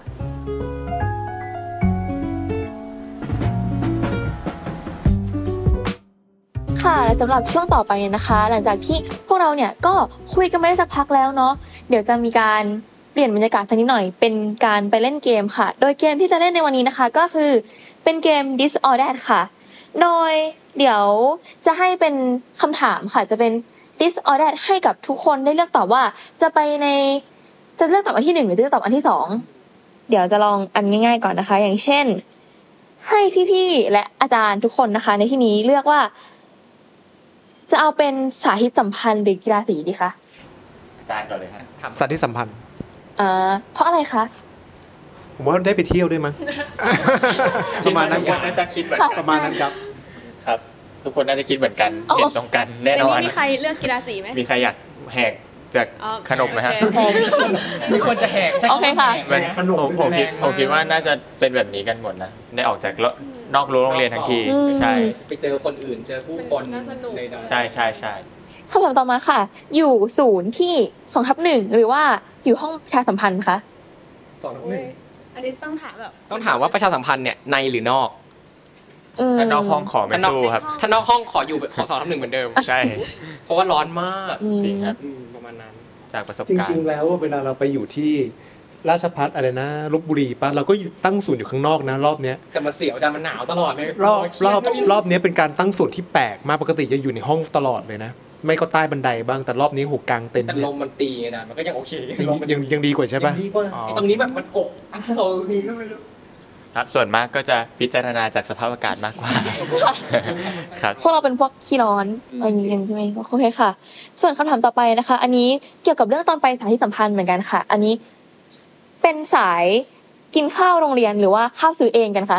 ค่ะ และสำหรับช่วงต่อไปนะคะ หลังจากที่พวกเราเนี่ยก็คุยกันมาได้สักพักแล้วเนาะเดี๋ยวจะมีการเปลี่ยนบรรยากาศสักนิดหน่อย เป็นการไปเล่นเกมค่ะ โดยเกมที่จะเล่นในวันนี้นะคะ ก็คือเป็นเกม Disordered ค่ะ โดยเดี๋ยวจะให้เป็นคำถามค่ะ จะเป็น Disordered ให้กับทุกคนได้เลือกตอบว่า จะไปในจะเลือกตอบอันที่หนึ่งหรือจะเลือกตอบอันที่สองเดี๋ยวจะลองอันง่ายๆก่อนนะคะ อย่างเช่น ให้พี่ๆและอาจารย์ทุกคนนะคะ ในที่นี้เลือกว่า จะเอาเป็นสาธิตสัมพันธ์หรือกีฬาสีดีคะอาจารย์ก่อนเลยฮะสัตว์ที่สัมพันธ์อ่าเพราะอะไรคะผมว่าได้ไปเที่ยวด้วยมั้งประมาณนั้นครับน่าจะคิดแบบค่ะประมาณนั้นครับครับ ทุกคนน่าจะคิดเหมือนกันอ๋อเห็นตรงกันแน่ในนอนนี้มีใครเลือกกีฬาสีไหมมีใครอยากแหกจากอ๋อขนมไหมฮะโอเคมีคนจะแหกใช่โอเคค่ะมันขนมผมผมคิดแรงมากผมคิดว่าน่าจะเป็นแบบนี้กันหมดนะได้ออกจาก นอกรั้วโรงเรียนทั้งทีอืม ใช่ไปเจอคนอื่นเจอผู้คนน่าสนุก ในใช่ใช่ใช่คำถามต่อมาค่ะ อยู่ศูนย์ที่สองทับหนึ่งหรือว่าอยู่ห้องประชาสัมพันธ์คะ สองทับโอ้หนึ่ยงอันนี้ต้องถามแบบ ต้องถามว่าประชาสัมพันธ์เนี่ยในหรือนอก อืมถ้านอกห้องขอไม่สู้ครับ ถ้านอกห้องขออยู่ของสองทับหนึ่งเหมือนเดิม ใช่ เพราะว่าร้อนมากอืม จริงครับ อืมประมาณนั้น จากประสบจการริง ณ์ ๆ แล้วเวลาเราไปอยู่ที่ ราชพัฒอะไรนะลบบุรีปะเราก็อยู่ตั้งศูนย์อยู่ข้างนอกนะ รอบเนี้ยแต่มันเสียวแต่มันหนาวตลอดเลยรอบรอบรอบเนี้ยเป็นการตั้งศูนย์ที่แปลกมากปกติจะอยู่ในห้องตลอดเลยนะไม่ก็ใต้บันไดบ้างแต่รอบนี้หูกลางเต็นท์แต่เนี่ยลมมันตีไงนะมันก็ยังโอเคยังลมมันยังยังดีกว่าใช่ปะยังดีกว่าอ๋อไอ้ตรงนี้แบบมันกบอ้าวนี่ก็ไม่รู้ครับส่วนมากก็จะพิจารณาจากสภาพอากาศมากกว่าครับพวกเราเป็นพวกขี้ร้อนอะไรอย่างเงี้ยใช่ไหมโอเคค่ะ ส่วนคำถามต่อไปนะคะ อันนี้เกี่ยวกับเรื่องตอนไปสาธิตสัมพันธ์เหมือนกันค่ะ อันนี้ เป็นสายกินข้าวโรงเรียนหรือว่าข้าวซื้อเองกันคะ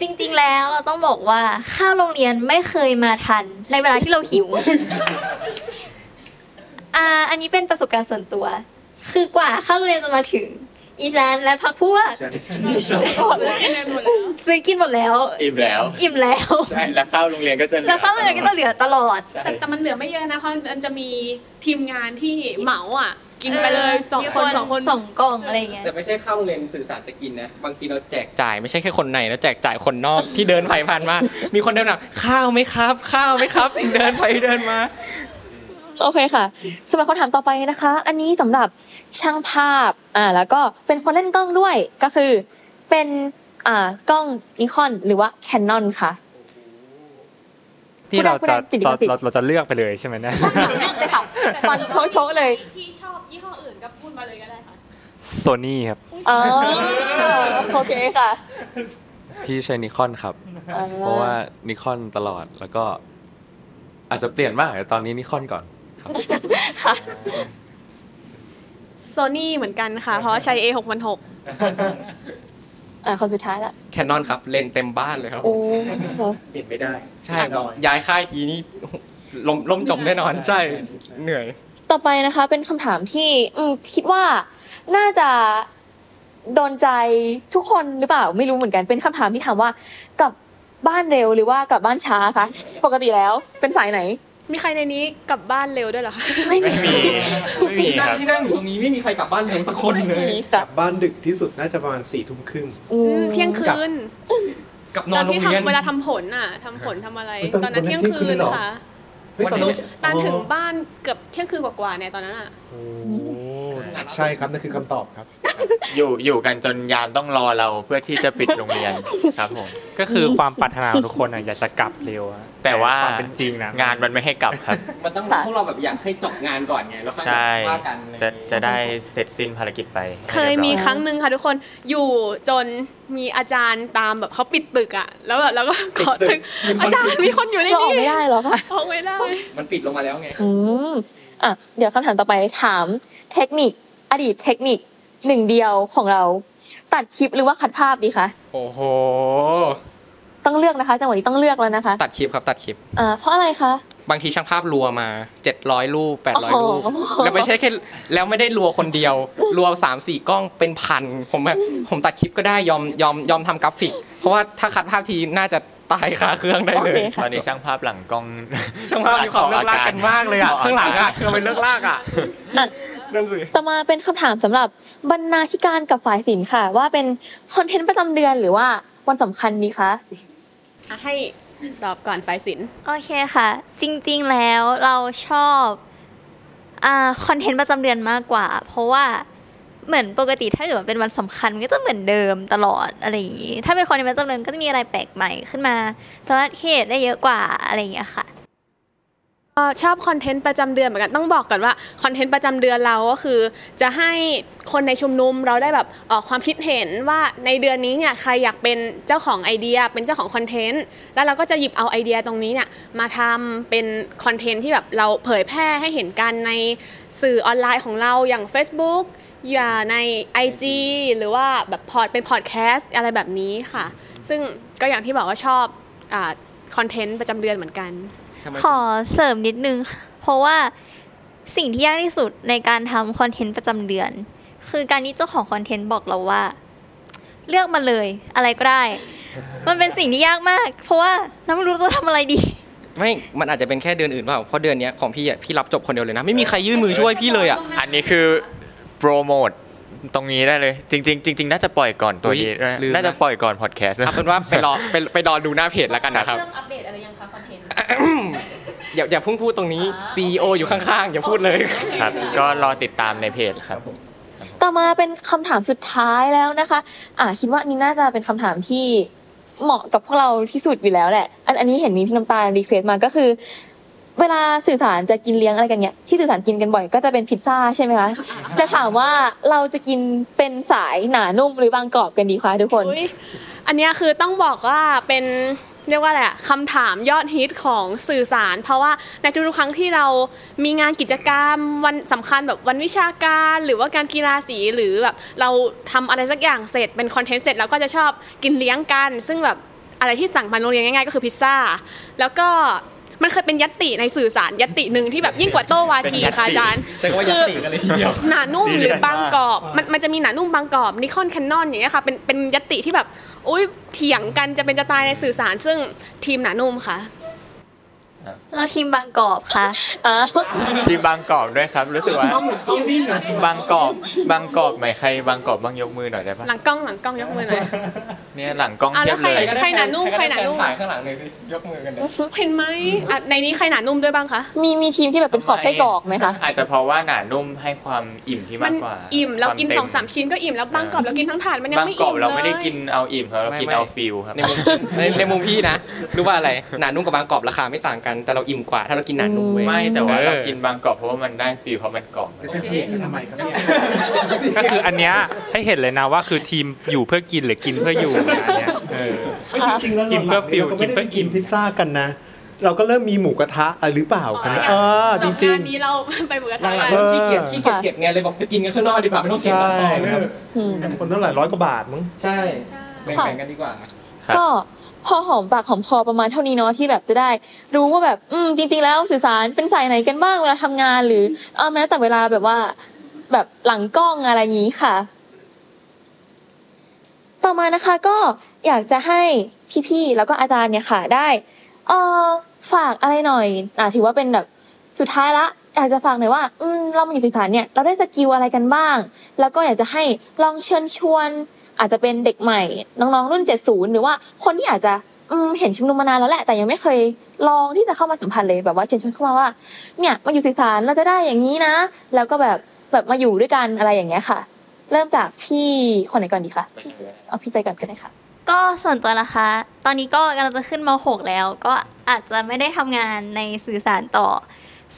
จริงๆ แล้วเราต้องบอกว่าข้าวโรงเรียนไม่เคยมาทัน ในเวลาที่เราหิว อ่า อันนี้เป็นประสบการณ์ส่วนตัว คือกว่าข้าวโรงเรียนจะมาถึง อีจันและพักพวกซื้อกินหมดแล้ว อิ่มแล้ว อิ่มแล้วใช่แล้วข้าวโรงเรียนก็จะหลือแล้วข้าวโรงเรียนก็จะเหลือตลอด ใช่แต่แต่มันเหลือไม่เยอะนะเพราะมันจะมีทีมงานที่เหมาอะ กินไปเลยสองมีคนสองคนสองกล่องอะไรอย่างเงี้ยแต่ไม่ใช่เข้าโรงเรียนสื่อสารจะกินนะ บางทีเราแจกจ่ายไม่ใช่แค่คนในแล้วแจกจ่ายคนนอกที่เดินไปผ่านมา มีคนเดินมาข้าวไหมครับ ข้าวไหมครับ เดินไปเดินมา โอเคค่ะสำหรับคำถามต่อไปนะคะ อันนี้สำหรับช่างภาพอ่าแล้วก็เป็นคนเล่นกล้องด้วยก็คือ เป็นอ่ากล้องนิคอนหรือว่าแคนนอนค่ะที่เราผู้จะใดผู้ใดติดลิเราขสิทธิ์เราเราจะเลือกไปเลยใช่ไหมเนะเลยค่ะฟันโชว์ๆเลยพี่ชอบยี่ห้ออื่นก็พูดมาเลยก็ได้ค่ะโซนี่ครับอ๋อโอเคค่ะ พี่ใช้นิคอนครับอ่เพราะว่านิคอนตลอดแล้วก็อาจจะเปลี่ยนบ้างแต่ตอนนี้นิคอนก่อน ครับ ค่ะโซนี่เหมือนกันค่ะ เพราะว่าใช้ A 6 6 0อ่าคนสุดท้ายละแคนนอนครับ เลนเต็มบ้านเลยครับ โอ้ปิดไม่ได้ใช่ย้ายค่ายทีนี่ลมล่มจมแน่นอนใช่เหนื่อย ต่อไปนะคะ เป็นคำถามที่อืมคิดว่าน่าจะโดนใจทุกคนหรือเปล่าไม่รู้เหมือนกัน เป็นคำถามที่ถามว่ากลับบ้านเร็วหรือว่ากลับบ้านช้าคะปกติแล้วเป็นสายไหน มีใครในนี้กลับบ้านเร็วด้วยเหรอคะไม่มีไม่มีไม่มีครับ ที่นั่งอยู่ตรงนี้ไม่มีใครกลับบ้านเร็วสักคนเลยมีกค่ะลับบ้านดึกที่สุดน่าจะประมาณสี่ทุ่มครึ่งอือืมมเที่ยงคืนกับนตออนนโรงที่เรียนทำเวลาทำผลน่ะทำผลทำอะไรเฮ้ยตอนตอนนั้นวันนั้เที่ยนงเที่ยงคืคืนนเหรอค่ะ เฮ้ยตอนนั้นตานถึงบ้านเกือบเที่ยงคืนกว่าๆเนี่ยตอนนั้นอะโอ้ใช่ครับนั่นคือคำตอบครับ อยู่อยู่กันจนยามต้องรอเราเพื่อที่จะปิดโรงเรียนครับผม ก็คือความปรารถนาของทุกคนอะอยากจะกลับเร็วอะแต่ว่าความเป็นจริงนะงานมันไม่ให้กลับครับ มันต้องพวกเราแบบอยากให้จบงานก่อนไงแล้วค่อยใช่ว่ากันอไรจะอย่างงี้จะได้เสร็จสิ้นภารกิจไปให้เคยมีรีบร้อครั้งหนึ่งค่ะทุกคนอยู่จนมีอาจารย์ตามแบบเขาปิดตึกอะ แล้วแบบแล้วก็ขอตึกอาจารย์มีคนอยู่ในเราออกนี้ไม่ได้เหรอคะออกไม่ได้มันปิดลงมาแล้วไงอืมอะเดี๋ยวคำถามต่อไปถามเทคนิค อดีตเทคนิคหนึ่งเดียวของเรา ตัดคลิปหรือว่าคัดภาพดีคะโอ้โหต้องเลือกนะคะจังหวะนี้ต้องเลือกแล้วนะคะ ตัดคลิปครับตัดคลิปอ่าเพราะอะไรคะบางทีช่างภาพรัวมา 700 รูป 800 รูปโอ้โหแล้วไม่ใช่แค่แล้วไม่ได้รัวคนเดียว รัว3 4 กล้องเป็นพัน ผมแบบผมตัดคลิปก็ได้ยอมยอมยอมทำกราฟิก เพราะว่าถ้าคัดภาพทีน่าจะ ตายคาเครื่องได้โอเลเคย ตค่ะ อนนี้ช่างภาพหลังกล้อง ช่างภาพมีความเลิกลากกันมากเลยอะออกอาการข้างหลังอะเราไปเลิกลากอะอะนั่นสิ ต่อมาเป็นคำถามสำหรับบรรณาธิการกับฝ่ายศิลป์ค่ะ ว่าเป็นคอนเทนต์ประจำเดือนหรือว่าวันสำคัญดีคะอะให้ตอบก่อนฝ่ายศิลป์โอเคค่ะ จริงๆแล้วเราชอบอ่าคอนเทนต์ประจำเดือนมากกว่า เพราะว่า เหมือนปกติถ้าเกิดมันเป็นวันสำคัญก็จะเหมือนเดิมตลอดอะไรอย่างนี้ ถ้าเป็นคอนเทนต์ประจำเดือนก็จะมีอะไรแปลกใหม่ขึ้นมาสามารถเครียดได้เยอะกว่าอะไรอย่างเงี้ยค่ะชอบ content ประจำเดือนเหมือนกันต้องบอกก่อนว่า content ประจำเดือนเราก็คือ จะให้คนในชุมนุมเราได้แบบออกความคิดเห็นว่าในเดือนนี้เนี่ยใครอยากเป็นเจ้าของไอเดีย เป็นเจ้าของ content แล้วเราก็จะหยิบเอาไอเดียตรงนี้เนี่ยมาทำเป็น content ที่แบบเราเผยแพร่ให้เห็นกันในสื่อออนไลน์ของเราอย่าง Facebook อย่างใน IG หรือว่าแบบพอดเป็นพอดแคสต์อะไรแบบนี้ค่ะ ซึ่งก็อย่างที่บอกว่าชอบคอนเทนต์ประจำเดือนเหมือนกัน ขอเสริมนิดนึงค่ะเพราะว่าสิ่งที่ยากที่สุดในการทำคอนเทนต์ประจำเดือน คือการที่เจ้าของคอนเทนต์บอกเราว่า เลือกมาเลยอะไรก็ได้ มันเป็นสิ่งที่ยากมาก เพราะว่าเราไม่รู้จะทำอะไรดีไม่ มันอาจจะเป็นแค่เดือนอื่นเปล่า เพราะเดือนเนี้ยของพี่อะ พี่รับจบคนเดียวเลยนะ ไม่มีใครยื่นมือช่วยพี่เลยอะ อันนี้คือ โปรโมทตรงนี้ได้เลย จริง ๆ จริง ๆ น่าจะปล่อยก่อนตัวนี้อุ๊ยลืมนะน่าจะปล่อยก่อนพอดแคสต์เอาเป็นว่าไปรอไปไปรอดูหน้าเพจแล้วกันนะครับเริ่มอัปเดตอะไรยังคะ content อย่าอย่าเพิ่งพูดตรงนี้ CEO อยู่ข้างๆ อย่าพูดเลยครับ ก็รอติดตามในเพจครับต่อมาเป็นคำถามสุดท้ายแล้วนะคะ อ่าคิดว่านี่น่าจะเป็นคำถามที่เหมาะกับพวกเราที่สุดอยู่แล้วแหละ อันอันนี้เห็นมีพี่น้ำตาล request มาก็คือ เวลาสื่อสารจะกินเลี้ยงอะไรกันเนี่ยที่สื่อสารกินกันบ่อยก็จะเป็นพิซซ่าใช่ไหมคะจะถามว่าเราจะกินเป็นสายหนานุ่มหรือบางกรอบกันดีคะทุกคนอุ๊ยอันเนี้ยคือต้องบอกว่าเป็นเรียกว่าอะไรอะคำถามยอดฮิตของสื่อสาร เพราะว่าในทุกๆครั้งที่เรามีงานกิจกรรมวันสำคัญแบบวันวิชาการหรือว่าการกีฬาสีหรือแบบเราทำอะไรสักอย่างเสร็จเป็นคอนเทนต์เสร็จเราก็จะชอบกินเลี้ยงกัน ซึ่งแบบอะไรที่สั่งมาโรงเรียนง่ายๆก็คือพิซซ่าแล้วก็ มันเคยเป็นยัตติในสื่อสารยัตติหนึ่งที่แบบยิ่งกว่าโต้วาทีค่ะอาจารย์ใช้คำว่ายัตติกันเลยทีเดียวหนานุ่มหรือบางกรอบมันมันจะมีหนานุ่มบางกรอบนิคอนแคนนอนอย่างเงี้ยค่ะเป็นเป็นยัตติที่แบบอุ้ยเถียงกันจะเป็นจะตายในสื่อสารซึ่งทีมหนานุ่มค่ะ เราทีมบางกอบค่ะอ่าทีมบางกอกด้วยครับ รู้สึกว่าบางกอกบางกอกไหมใครบางกอกบ้างยกมือหน่อยได้ปะหลังกล้องหลังกล้องยกมือหน่อยเนี่ยหลังกล้องอะเทีแล้ยวบใครเลยใครหนานุ่มใครหนานุ่มขายข้างหลังเลยสิยกมือกันเลยเห็นไหมอะในนี้ใครหนานุ่มด้วยบ้างคะมีมีทีมที่แบบเป็นขอบไส้กรอกไหมคะอาจจะเพราะว่าหนานุ่มให้ความอิ่มที่มัมากกว่าอิ่มเรากินควต็สองสามชิ้นก็อิ่มแล้วบางกรอบเรากินทั้งถาดมันยังบางไม่กรออิ่บมเราไม่ได้ลยกินเอาอิ่มครับเรากินไม่เอาฟิลครับในมุมในในมุมพี่นะรู้ว่าอะไรหนานุ่มกับบางกรอบราคาไม่ต่างกันแต่เราอิ่มกว่าถ้าเรากินหนานุ่มเว้ยไม่แต่ว่าเออเรากินบางกรอบเพราะว่ามันได้ฟิลเพราะมันกรอบทำไมครับเนี่ยก็คืออันเนี้ยให้เห็นเลยนะว่าคือทีมอยู่เพื่อกินหรือกินเพื่ออยู่นะอันเนี้ยเออจริงๆแล้วกินเพื่อฟิลราก็ไม่ได้กินเพื่อกินพิซซ่ากันนะเราก็เริ่มมีหมูกระทะอะไรหรือเปล่ากันนะเออจจริบงงานนี้เราไปหมูกระหลัทะงกันๆขี้เกียจขี้เกียจเก็บไงเลยบอกไปกินกันข้างนอกดีกว่าไม่ต้องๆเก็บใช่หลังกล่องครับอืมคนเท่าไหร่ร้อยกว่าบาทมั้งใช่แบ่งๆกันดีกว่าครับ ก็พอหอมปากหอมคอประมาณเท่านี้เนาะที่แบบจะได้ รู้ว่าแบบอืมจริง ๆ แล้วสื่อสารเป็นสายไหนกันบ้างเวลาทำงาน หรือเอาแม้แต่เวลาแบบว่า แบบหลังกล้องอะไรงนี้ค่ะ ต่อมานะคะก็อยากจะให้พี่ๆแล้วก็อาจารย์เนี่ยค่ะได้เออฝากอะไรหน่อย อะถือว่าเป็นแบบสุดท้ายละอยากจะฝากหน่อยว่า อืมเรามาอยู่สื่อสารเนี่ยเราได้สกิลอะไรกันบ้าง แล้วก็อยากจะให้ลองเชิญชวน อาจจะเป็นเด็กใหม่น้องๆรุ่น 70 หรือว่าคนที่อาจจะเห็นชุมนุมมานานแล้วแหละ แต่ยังไม่เคยลองที่จะเข้ามาสัมพันธ์เลยแบบว่าเชิญชวนเข้ามาว่า เนี่ยมาอยู่สื่อสารเราจะได้อย่างนี้นะ แล้วก็แบบแบบมาอยู่ด้วยกันอะไรอย่างเงี้ยค่ะ เริ่มจากพี่คนไหนก่อนดีคะพี่เอาพี่ใจก่อนก็ได้ค่ะ ก็ส่วนตัวนะคะ ตอนนี้ก็กำลังจะขึ้นม .6 แล้ว ก็อาจจะไม่ได้ทำงานในสื่อสารต่อ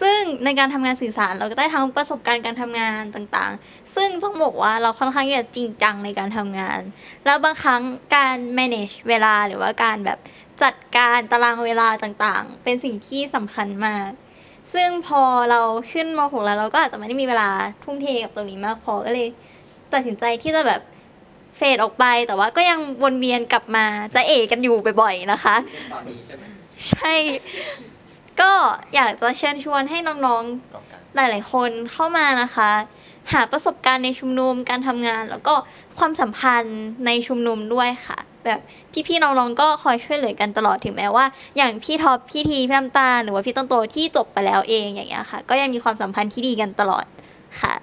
ซึ่งในการทำงานสื่อสารเราก็ได้ทั้งประสบการณ์การทำงานต่างๆ ซึ่งต้องบอกว่าเราค่อนข้างจะจริงจังในการทำงาน แล้วบางครั้งการ manage เวลาหรือว่าการแบบจัดการตารางเวลาต่างๆ เป็นสิ่งที่สำคัญมาก ซึ่งพอเราขึ้นม .6 แล้วเราก็อาจจะไม่ได้มีเวลาทุ่มเทกับตรงนี้มากพอก็เลย ตัดสินใจที่จะแบบเฟดออกไป แต่ว่าก็ยังวนเวียนกลับมาจะเอกันอยู่บ่อยๆนะคะ ตอนนี้ใช่ไหมใช่ ก็อยากจะเชิญชวนให้น้องๆ หลายๆ คนเข้ามานะคะ หาประสบการณ์ในชุมนุมการทำงาน แล้วก็ความสัมพันธ์ในชุมนุมด้วยค่ะ แบบพี่ๆน้องๆก็คอยช่วยเหลือกันตลอดถึงแม้ว่า อย่างพี่ท็อปพี่ทีพี่น้ำตาหรือว่าพี่ต้นโตที่จบไปแล้วเองอย่างเงี้ยค่ะ ก็ยังมีความสัมพันธ์ที่ดีกันตลอดค่ะ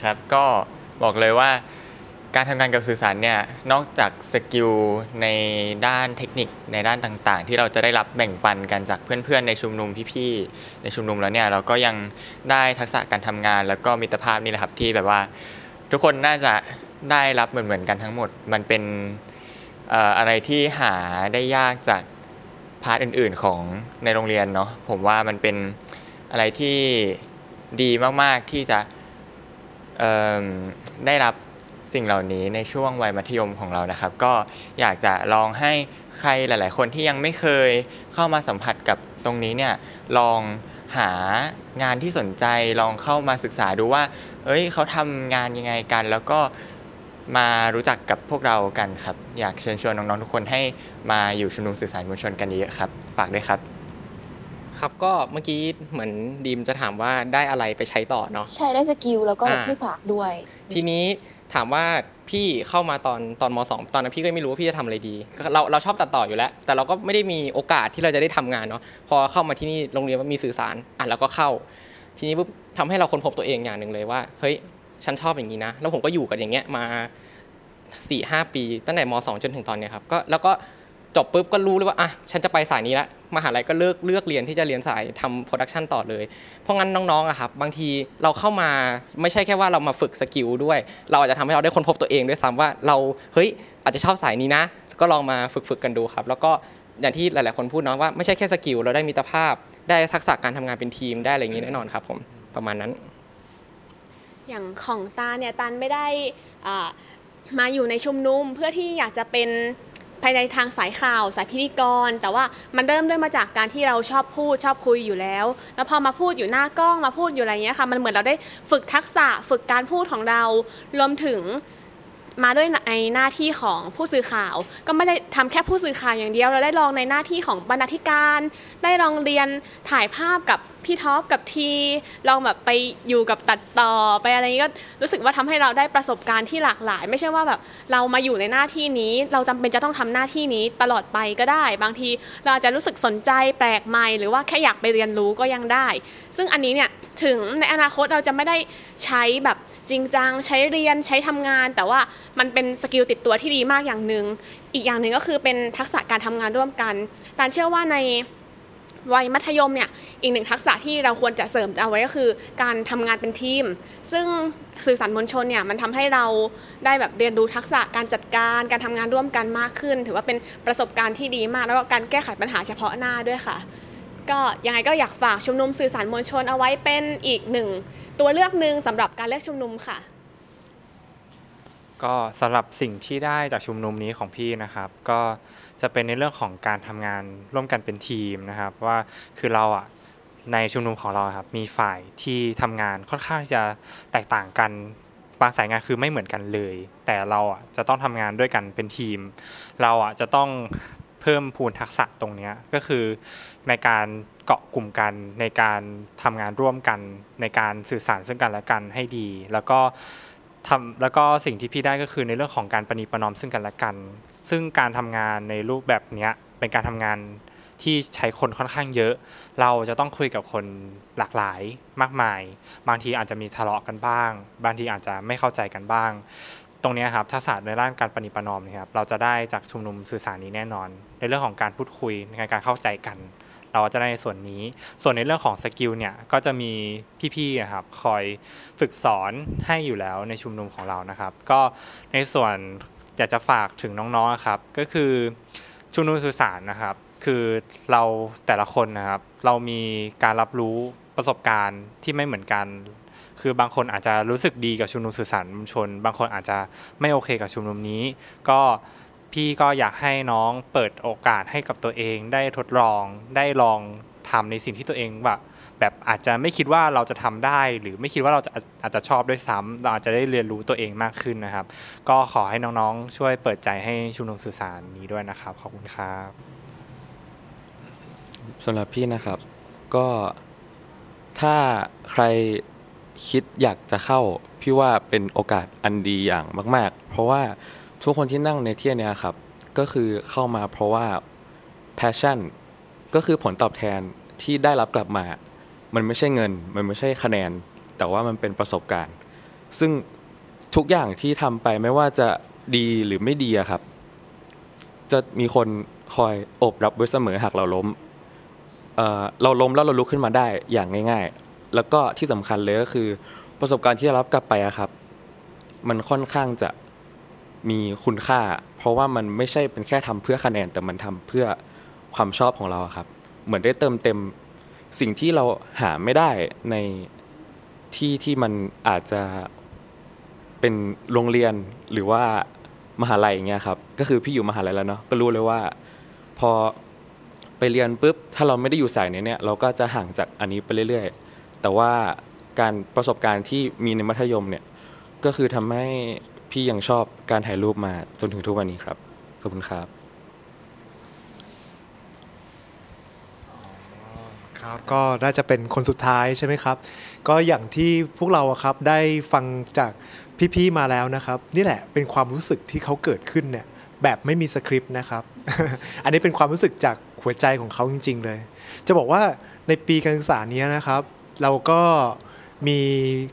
ครับก็บอกเลยว่า การทำงานกับสื่อสารเนี่ยนอกจาก skill ในด้านเทคนิคในด้านต่างๆ ที่เราจะได้รับแบ่งปันกันจากเพื่อนๆ ในชุมนุมพี่ๆในชุมนุมแล้วเนี่ยเราก็ยังได้ทักษะการทำงาน แล้วก็มิตรภาพนี่แหละครับที่แบบว่า ทุกคนน่าจะได้รับเหมือนๆกันทั้งหมด มันเป็นอะไรที่หาได้ยากจาก part อื่นๆของในโรงเรียนเนาะผมว่ามันเป็นอะไรที่ดีมากๆที่จะได้รับ สิ่งเหล่านี้ในช่วงวัยมัธยมของเรานะครับ ก็อยากจะลองให้ใครหลาย ๆ คนที่ยังไม่เคยเข้ามาสัมผัสกับตรงนี้เนี่ยลองหางานที่สนใจลองเข้ามาศึกษาดูว่า เอ้ยเขาทำงานยังไงกัน แล้วก็มารู้จักกับพวกเรากันครับ อยากเชิญชวนน้อง ๆ ทุกคนให้มาอยู่ชุมนุมสื่อสารมวลชนกันเยอะๆครับ ฝากด้วยครับ ครับก็เมื่อกี้เหมือนดีมจะถามว่าได้อะไรไปใช้ต่อเนาะใช่ได้สกิลแล้วก็อ่าที่ฝากด้วย ทีนี้ ถามว่าพี่เข้ามาตอนตอนมสองตอนนั้นพี่ก็ไม่รู้ว่าพี่จะทำอะไรดี เราเราชอบตัดต่ออยู่แล้ว แต่เราก็ไม่ได้มีโอกาสที่เราจะได้ทำงานเนาะพอเข้ามาที่นี่โรงเรียนมันมีสื่อสารอะเราก็เข้า ทีนี้ปุ๊บทำให้เราค้นพบตัวเองอย่างหนึ่งเลยว่า เฮ้ยฉันชอบอย่างนี้นะ แล้วผมก็อยู่กับอย่างเงี้ยมาสี่ห้าปี ตั้งแต่ม.สองจนถึงตอนเนี้ยครับก็แล้วก็ จบปุ๊บก็รู้เลยว่าอะฉันจะไปสายนี้ละมหาลัยก็เลือกเลือกเรียนที่จะเรียนสายทำ production ต่อเลย เพราะงั้นน้องๆอะครับบางทีเราเข้ามาไม่ใช่แค่ว่าเรามาฝึก skill ด้วย เราอาจจะทำให้เราได้ค้นพบตัวเองด้วยซ้ำว่าเราเฮ้ยอาจจะชอบสายนี้นะ ก็ลองมาฝึกฝึกๆกันดูครับ แล้วก็อย่างที่หลายๆคนพูดเนาะว่าไม่ใช่แค่ skill เราได้มิตรภาพ ได้ทักษะการทำงานเป็นทีมได้อะไรอย่างนี้แน่นอนครับผมประมาณนั้น อย่างของตาเนี่ยตันไม่ได้อ่ามาอยู่ในชุมนุมเพื่อที่อยากจะเป็น ภายในทางสายข่าวสายพิธีกร แต่ว่ามันเริ่มด้วยมาจากการที่เราชอบพูดชอบคุยอยู่แล้ว แล้วพอมาพูดอยู่หน้ากล้องมาพูดอยู่อะไรเงี้ยค่ะมันเหมือนเราได้ฝึกทักษะฝึกการพูดของเรารวมถึง มาด้วยในหน้าที่ของผู้สื่อข่าว ก็ไม่ได้ทำแค่ผู้สื่อข่าวอย่างเดียว เราได้ลองในหน้าที่ของบรรณาธิการ ได้ลองเรียนถ่ายภาพกับพี่ท็อปกับทีลองแบบไปอยู่กับตัดต่อไปอะไรนี้ก็รู้สึกว่าทำให้เราได้ประสบการณ์ที่หลากหลาย ไม่ใช่ว่าแบบเรามาอยู่ในหน้าที่นี้ เราจำเป็นจะต้องทำหน้าที่นี้ตลอดไปก็ได้ บางทีเราอาจจะรู้สึกสนใจแปลกใหม่หรือว่าแค่อยากไปเรียนรู้ก็ยังได้ ซึ่งอันนี้เนี่ยถึงในอนาคตเราจะไม่ได้ใช้แบบ จริงจังใช้เรียนใช้ทำงาน แต่ว่ามันเป็น skill ติดตัวที่ดีมากอย่างหนึ่งอีกอย่างหนึ่งก็คือเป็นทักษะการทำงานร่วมกันตานเชื่อว่าใน วัยมัธยมเนี่ยอีกหนึ่งทักษะที่เราควรจะเสริมเอาไว้ก็คือการทำงานเป็นทีม ซึ่งสื่อสารมวลชนเนี่ยมันทำให้เราได้แบบเรียนรู้ทักษะการจัดการการทำงานร่วมกันมากขึ้น ถือว่าเป็นประสบการณ์ที่ดีมาก แล้วก็การแก้ไขปัญหาเฉพาะหน้าด้วยค่ะ ก็ยังไงก็อยากฝากชุมนุมสื่อสารมวลชนเอาไว้เป็นอีกหนึ่งตัวเลือกหนึ่งสำหรับการเลือกชุมนุมค่ะ ก็สำหรับสิ่งที่ได้จากชุมนุมนี้ของพี่นะครับ ก็จะเป็นในเรื่องของการทำงานร่วมกันเป็นทีมนะครับ ว่าคือเราอะในชุมนุมของเราครับมีฝ่ายที่ทำงานค่อนข้างจะแตกต่างกันบางสายงานคือไม่เหมือนกันเลย แต่เราอะจะต้องทำงานด้วยกันเป็นทีม เราอะจะต้องเพิ่มพูนทักษะตรงนี้ก็คือ ในการเกาะกลุ่มกัน ในการทำงานร่วมกัน ในการสื่อสารซึ่งกันและกันให้ดี แล้วก็ทำแล้วก็สิ่งที่พี่ได้ก็คือในเรื่องของการประนีประนอมซึ่งกันและกัน ซึ่งการทำงานในรูปแบบนี้เป็นการทำงานที่ใช้คนค่อนข้างเยอะ เราจะต้องคุยกับคนหลากหลายมากมาย บางทีอาจจะมีทะเลาะกันบ้าง บางทีอาจจะไม่เข้าใจกันบ้าง ตรงนี้ครับทักษะในด้านการปฏิประนอมนี่ยครับ เราจะได้จากชุมนุมสื่อสารนี้แน่นอน ในเรื่องของการพูดคุยในการเข้าใจกัน เราจะได้ในส่วนนี้ ส่วนในเรื่องของสกิลเนี่ยก็จะมีพี่ๆครับคอยฝึกสอนให้อยู่แล้วในชุมนุมของเรานะครับ ก็ในส่วนอยากจะฝากถึงน้องๆครับ ก็คือชุมนุมสื่อสารนะครับ คือเราแต่ละคนนะครับ เรามีการรับรู้ประสบการณ์ที่ไม่เหมือนกัน คือบางคนอาจจะรู้สึกดีกับชุมนุมสื่อสารมวลชน บางคนอาจจะไม่โอเคกับชุมนุมนี้ ก็ พี่ก็อยากให้น้องเปิดโอกาสให้กับตัวเอง ได้ทดลองได้ลองทำในสิ่งที่ตัวเองแบบแบบอาจจะไม่คิดว่าเราจะทำได้ หรือไม่คิดว่าเราจะอาจจะชอบด้วยซ้ำเราอาจจะได้เรียนรู้ตัวเองมากขึ้นนะครับ ก็ขอให้น้องๆ ช่วยเปิดใจให้ชุมนุมสื่อสารนี้ด้วยนะครับขอบคุณครับสำหรับพี่นะครับ ก็ถ้าใครคิดอยากจะเข้า พี่ว่าเป็นโอกาสอันดีอย่างมาก ๆ เพราะว่า ทุกคนที่นั่งในที่เนี้ยครับ ก็คือเข้ามาเพราะว่า passion ก็คือผลตอบแทนที่ได้รับกลับมา มันไม่ใช่เงิน มันไม่ใช่คะแนน แต่ว่ามันเป็นประสบการณ์ ซึ่งทุกอย่างที่ทำไปไม่ว่าจะดีหรือไม่ดีอะครับ จะมีคนคอยอบรับไว้เสมอหากเราล้มเเราล้มแล้วเราลุกขึ้นมาได้อย่างง่าย ๆ แล้วก็ที่สำคัญเลยก็คือประสบการณ์ที่ได้รับกลับไปอะครับ มันค่อนข้างจะ มีคุณค่า เพราะว่ามันไม่ใช่เป็นแค่ทำเพื่อคะแนน แต่มันทำเพื่อความชอบของเราครับ เหมือนได้เติมเต็มสิ่งที่เราหาไม่ได้ในที่ที่มันอาจจะเป็นโรงเรียนหรือว่ามหาลัยอย่างเงี้ยครับ ก็คือพี่อยู่มหาลัยแล้วเนาะก็รู้เลยว่า พอไปเรียนปุ๊บถ้าเราไม่ได้อยู่สายนี้เนี่ยเราก็จะห่างจากอันนี้ไปเรื่อยๆ แต่ว่าการประสบการณ์ที่มีในมัธยมเนี่ยก็คือทำให้ พี่ยังชอบการถ่ายรูปมาจนถึงทุกวันนี้ครับ ขอบคุณครับ ครับก็น่าจะเป็นคนสุดท้ายใช่ไหมครับ ก็อย่างที่พวกเราอะครับได้ฟังจากพี่ๆมาแล้วนะครับ นี่แหละเป็นความรู้สึกที่เขาเกิดขึ้นเนี่ยแบบไม่มีสคริปต์นะครับ อันนี้เป็นความรู้สึกจากหัวใจของเขาจริง ๆ เลย จะบอกว่าในปีการศึกษาเนี้ยนะครับ เราก็ มี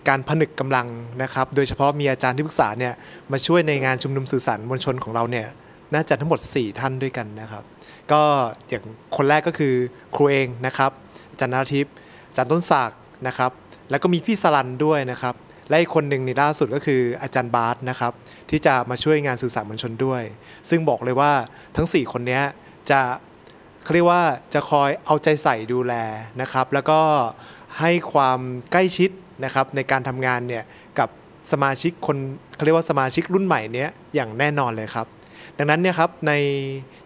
การผนึกกำลังนะครับ โดยเฉพาะมีอาจารย์ที่ปรึกษาเนี่ยมาช่วยในงานชุมนุมสื่อสารมวลชนของเราเนี่ยน่าจะทั้งหมด 4 ท่านด้วยกันนะครับ ก็อย่างคนแรกก็คือครูเองนะครับอาจารย์นาทิพย์อาจารย์ต้นศักดิ์นะครับ แล้วก็มีพี่สลันด้วยนะครับ และอีกคนหนึ่งในล่าสุดก็คืออาจารย์บาสนะครับที่จะมาช่วยงานสื่อสารมวลชนด้วย ซึ่งบอกเลยว่าทั้ง 4 คนนี้จะเขาเรียกว่าจะคอยเอาใจใส่ดูแลนะครับ แล้วก็ ให้ความใกล้ชิดนะครับในการทำงานเนี่ยกับสมาชิกคนเขาเรียกว่าสมาชิกรุ่นใหม่เนี้ยอย่างแน่นอนเลยครับ ดังนั้นเนี่ยครับใน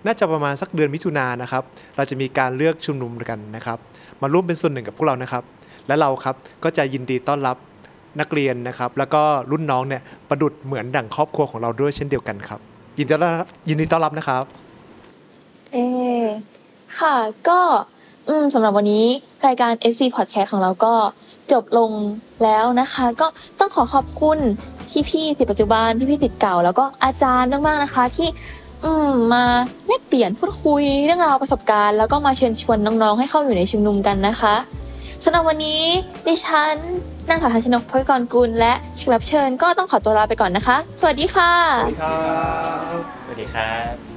น่าจะประมาณสักเดือนมิถุนายนนะครับ เราจะมีการเลือกชุมนุมกันนะครับ มาร่วมเป็นส่วนหนึ่งกับพวกเรานะครับ และเราครับก็จะยินดีต้อนรับนักเรียนนะครับ แล้วก็รุ่นน้องเนี่ยประดุดเหมือนดั่งครอบครัวของเราด้วยเช่นเดียวกันครับ ยินดีต้อนรับยินดีต้อนรับนะครับ เออค่ะก็ อืมสำหรับวันนี้รายการ SC Podcast ของเราก็จบลงแล้วนะคะ ก็ต้องขอขอบคุณพี่ๆติดปัจจุบันพี่ๆติดเก่า แล้วก็อาจารย์มากๆนะคะ ที่ อืมมาแลกเปลี่ยนพูดคุยเรื่องราวประสบการณ์ แล้วก็มาเชิญชวนน้องๆให้เข้าอยู่ในชุมนุมกันนะคะสำหรับวันนี้ดิฉันนางสาวทันชนกพกรกุลและแขกรับเชิญก็ต้องขอตัวลาไปก่อนนะคะ สวัสดีค่ะ สวัสดีครับ